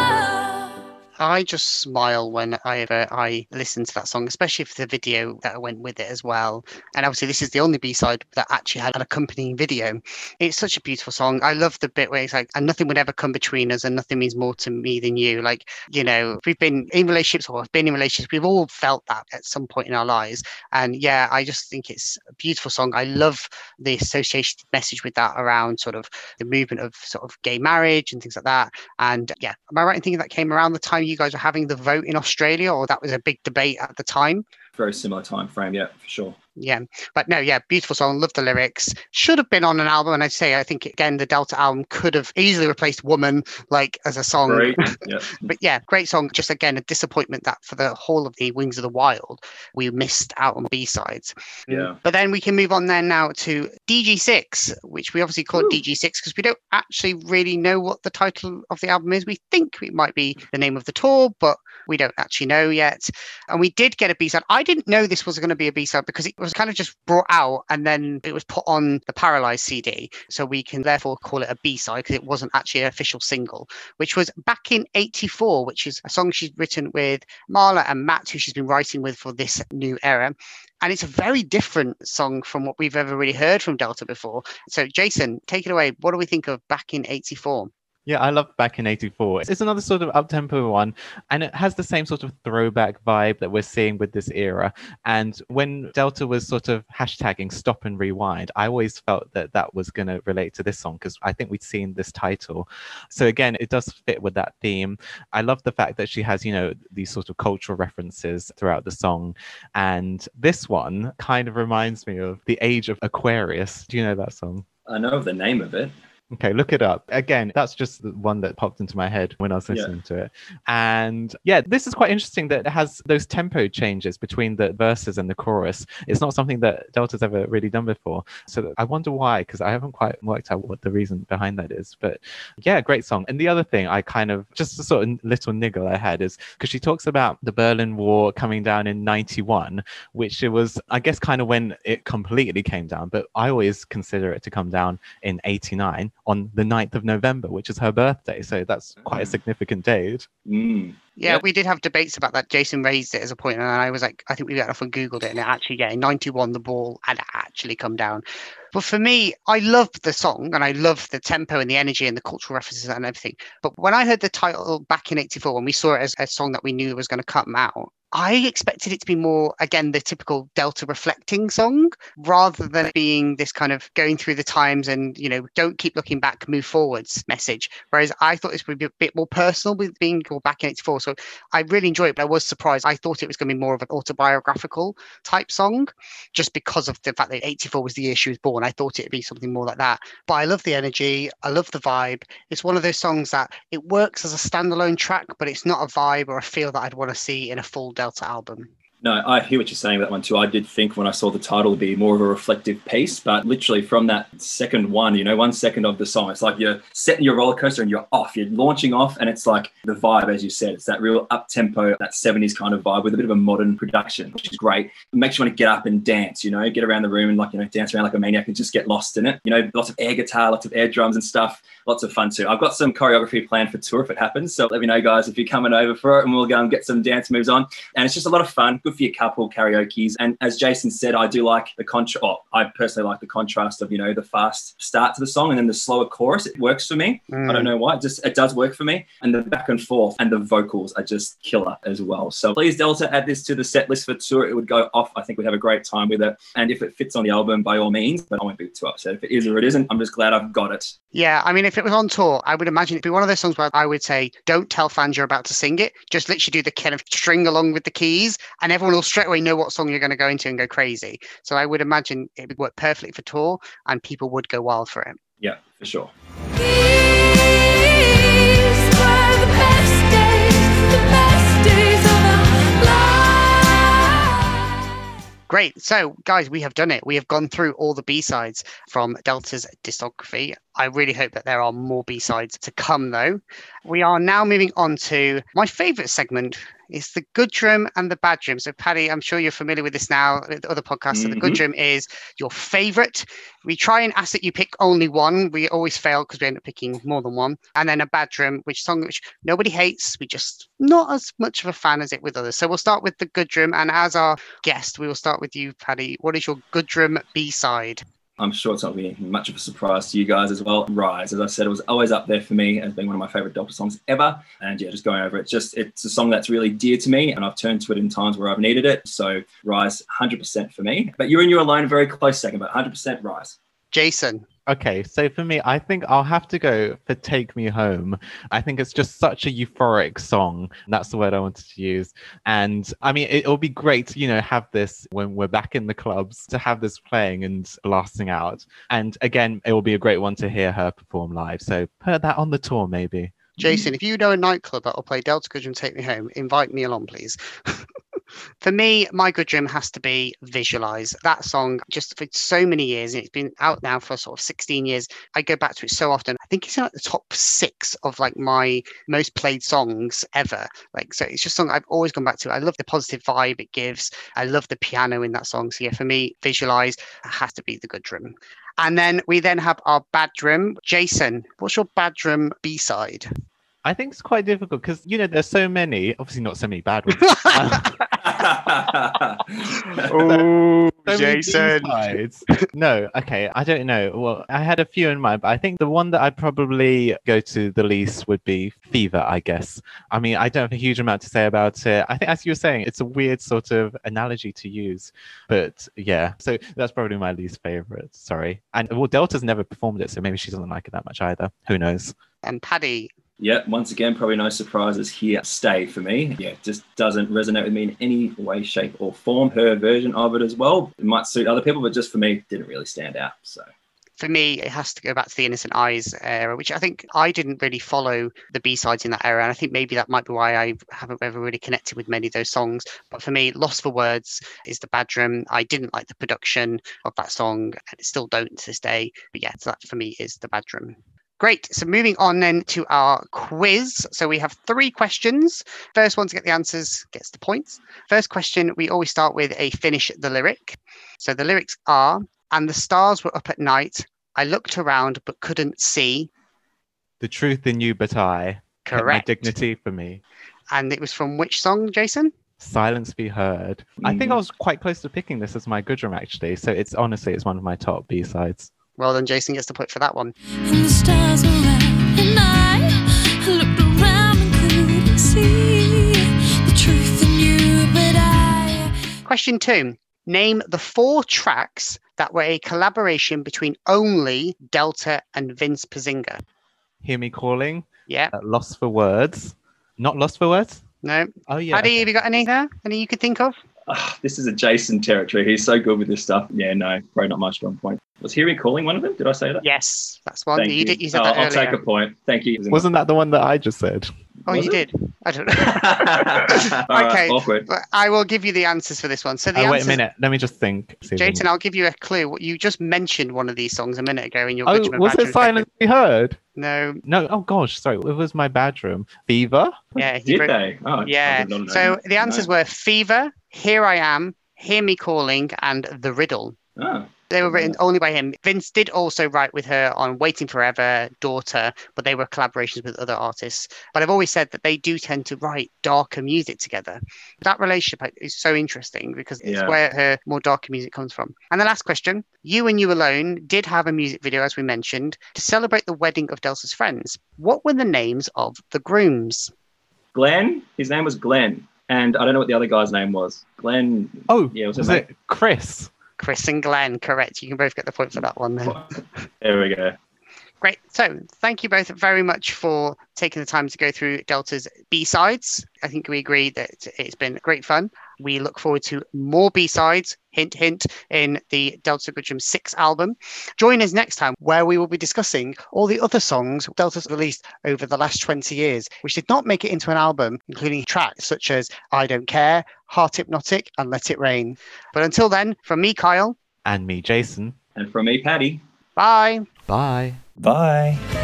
I just smile whenever I listen to that song, especially for the video that went with it as well. And obviously, this is the only B side that actually had an accompanying video. It's such a beautiful song. I love the bit where it's like, and nothing would ever come between us, and nothing means more to me than you. Like, you know, we've been in relationships or have been in relationships, we've all felt that at some point in our lives. And yeah, I just think it's a beautiful song. I love the association message with that around sort of the movement of sort of gay marriage and things like that. And yeah, am I right in thinking that came around the time you guys were having the vote in Australia, or that was a big debate at the time? Very similar time frame, yeah, for sure. Yeah, but no, yeah, beautiful song. Love the lyrics. Should have been on an album, and I'd say I think again the Delta album could have easily replaced "Woman" like as a song. Great. (laughs) Yeah. But yeah, great song. Just again a disappointment that for the whole of the Wings of the Wild we missed out on B sides. Yeah. Mm. But then we can move on then now to DG6, which we obviously call it DG6 because we don't actually really know what the title of the album is. We think it might be the name of the tour, but we don't actually know yet. And we did get a B side. I didn't know this was going to be a B side because it was kind of just brought out and then it was put on the Paralyzed CD. So we can therefore call it a B side because it wasn't actually an official single, which was back in 84, which is a song she's written with Marla and Matt, who she's been writing with for this new era. And it's a very different song from what we've ever really heard from Delta before. So, Jason, take it away. What do we think of back in 84? Yeah, I love Back in 84. It's another sort of up-tempo one, and it has the same sort of throwback vibe that we're seeing with this era. And when Delta was sort of hashtagging stop and rewind, I always felt that that was going to relate to this song because I think we'd seen this title. So again, it does fit with that theme. I love the fact that she has, you know, these sort of cultural references throughout the song. And this one kind of reminds me of The Age of Aquarius. Do you know that song? I know of the name of it. Okay, look it up. Again, that's just the one that popped into my head when I was Yeah. listening to it. And yeah, this is quite interesting that it has those tempo changes between the verses and the chorus. It's not something that Delta's ever really done before. So I wonder why, because I haven't quite worked out what the reason behind that is. But yeah, great song. And the other thing I kind of, just a sort of little niggle I had is because she talks about the Berlin Wall coming down in 91, which it was, I guess, kind of when it completely came down. But I always consider it to come down in 89 on the 9th of November, which is her birthday. So that's quite a Mm. significant date. Mm. Yeah, Yep. we did have debates about that. Jason raised it as a point, and I was like, I think we got off and Googled it, and it actually, yeah, in 91, the ball had actually come down. But for me, I love the song and I love the tempo and the energy and the cultural references and everything. But when I heard the title back in 84, when we saw it as a song that we knew was going to come out, I expected it to be more, again, the typical Delta reflecting song rather than being this kind of going through the times and, you know, don't keep looking back, move forwards message. Whereas I thought this would be a bit more personal with being called back in 84. So I really enjoyed it, but I was surprised. I thought it was going to be more of an autobiographical type song just because of the fact that 84 was the year she was born. I thought it'd be something more like that. But I love the energy. I love the vibe. It's one of those songs that it works as a standalone track, but it's not a vibe or a feel that I'd want to see in a full Delta album. No, I hear what you're saying about that one too. I did think when I saw the title be more of a reflective piece, but literally from that second one, you know, one second of the song, it's like you're setting your roller coaster and you're off. You're launching off, and it's like the vibe, as you said, it's that real up tempo, that 70s kind of vibe with a bit of a modern production, which is great. It makes you want to get up and dance, you know, get around the room and like, you know, dance around like a maniac and just get lost in it. You know, lots of air guitar, lots of air drums and stuff. Lots of fun too. I've got some choreography planned for tour if it happens. So let me know, guys, if you're coming over for it and we'll go and get some dance moves on. And it's just a lot of fun, good for your couple karaoke's. And as Jason said, I do like the contrast. Oh, I personally like the contrast of, you know, the fast start to the song and then the slower chorus. It works for me. I don't mm. know why. It just it does work for me. And the back and forth and the vocals are just killer as well. So please, Delta, add this to the set list for tour. It would go off. I think we'd have a great time with it. And if it fits on the album, by all means, but I won't be too upset. If it is or it isn't, I'm just glad I've got it. Yeah, I mean, if it was on tour, I would imagine it'd be one of those songs where I would say, don't tell fans you're about to sing it. Just literally do the kind of string along with the keys, and everyone will straight away know what song you're going to go into and go crazy. So I would imagine it would work perfectly for tour, and people would go wild for it. Yeah, for sure. These were the best days, the best days of our lives. Great. So, guys, we have done it. We have gone through all the B sides from Delta's discography. I really hope that there are more B sides to come, though. We are now moving on to my favorite segment. Is the good drum and the bad drum. So, Paddy, I'm sure you're familiar with this now. The other podcasts. So, the good Mhm. drum is your favorite. We try and ask that you pick only one. We always fail because we end up picking more than one. And then a bad drum, which song which nobody hates. We just not as much of a fan as it with others. So, we'll start with the good drum. And as our guest, we will start with you, Paddy. What is your good drum B side? I'm sure it's not be much of a surprise to you guys as well. Rise, as I said, it was always up there for me as being one of my favorite Delta songs ever. And yeah, just going over it, just it's a song that's really dear to me, and I've turned to it in times where I've needed it. So Rise, 100% for me. But you and you alone, very close second, but 100% Rise. Jason. Okay, so for me, I think I'll have to go for Take Me Home. I think it's just such a euphoric song. That's the word I wanted to use. And I mean, it, will be great to, you know, have this when we're back in the clubs, to have this playing and blasting out. And again, it will be a great one to hear her perform live. So put that on the tour, maybe. Jason, if you know a nightclub that will play Delta Drum Take Me Home, invite me along, please. (laughs) for me, my good drum has to be Visualize. That song, just for so many years, and it's been out now for sort of 16 years. I go back to it so often. I think it's in like the top six of like my most played songs ever. Like, so it's just something I've always gone back to. I love the positive vibe it gives. I love the piano in that song. So yeah, for me, Visualize has to be the good drum. And then we then have our bad drum. Jason, what's your bad drum B side? I think it's quite difficult because, you know, there's so many, obviously not so many bad ones. (laughs) Um, Oh, So many no, okay, I don't know. Well, I had a few in mind, but I think the one that I'd probably go to the least would be Fever, I guess. I mean, I don't have a huge amount to say about it. I think, as you were saying, it's a weird sort of analogy to use. But yeah, so that's probably my least favorite. Sorry. And well, Delta's never performed it, so maybe she doesn't like it that much either. Who knows? And Paddy, Yeah, once again, probably no surprises here. Stay for me. Yeah, just doesn't resonate with me in any way, shape, or form. Her version of it as well. It might suit other people, but just for me, didn't really stand out. So for me, it has to go back to the Innocent Eyes era, which I think I didn't really follow the B sides in that era. And I think maybe that might be why I haven't ever really connected with many of those songs. But for me, Lost for Words is the bad drum. I didn't like the production of that song, and still don't to this day. But yeah, so that for me is the bad drum. Great. So moving on then to our quiz. So we have three questions. First one to get the answers gets the points. First question, we always start with a finish the lyric. So the lyrics are, and the stars were up at night. I looked around but couldn't see. The truth in you, but I. kept My Correct. dignity for me. And it was from which song, Jason? Silence be heard. I think I Mhm. was quite close to picking this as my good drum actually. So it's honestly it's one of my top B sides. Well done, Jason gets the point for that one. And the stars were out, and I looked around and couldn't see the truth in you, but I. Question two. Name the four tracks that were a collaboration between only Delta and Vince Pizzinga. Hear me calling. Yeah. Uh, lost for words. Not lost for words. No. Oh yeah. Paddy, have you got any there? Any you could think of? ah, this is a Jason territory. He's so good with this stuff. Yeah, no, probably not my strong point. Was Hear Me Calling one of them? Did I say that? Yes, that's one. Thank you, you. did. You said Oh, that I'll earlier. take a point. Thank you. Wasn't that the one that I just said? oh, Was you it? did. I don't know. (laughs) (laughs) Okay. awkward. I will give you the answers for this one. So the Oh, wait a minute. Let me just think. See I Jason, I'll give you a clue. What You just mentioned one of these songs a minute ago in your can- Oh, was it Drum Silence Be Heard? No. No. Oh gosh, sorry. It was my bedroom. Fever. Yeah. Did wrote- they? Oh, Yeah. did not know. So the answers No. were Fever, Here I Am, Hear Me Calling, and The Riddle. Oh, They were written only by him. Vince did also write with her on Waiting Forever, Daughter, but they were collaborations with other artists. But I've always said that they do tend to write darker music together. That relationship is so interesting because it's Yeah. where her more darker music comes from. And the last question You and You Alone did have a music video, as we mentioned, to celebrate the wedding of Delta's friends. What were the names of the grooms? Glenn. His name was Glenn, and I don't know what the other guy's name was. Glenn. Oh, Yeah, was was, it it Chris? Chris and Glenn, correct. You can both get the point for that one then. There we go. Great. So, thank you both very much for taking the time to go through Delta's B sides. I think we agree that it's been great fun. We look forward to more B sides, hint, hint, in the Delta Goodrem 6 album. Join us next time where we will be discussing all the other songs Delta's released over the last 20 years, which did not make it into an album, including tracks such as I Don't Care, Heart Hypnotic, and Let It Rain. But until then, from me, Kyle, And me, Jason. And from me, Paddy. bye. Bye. Bye.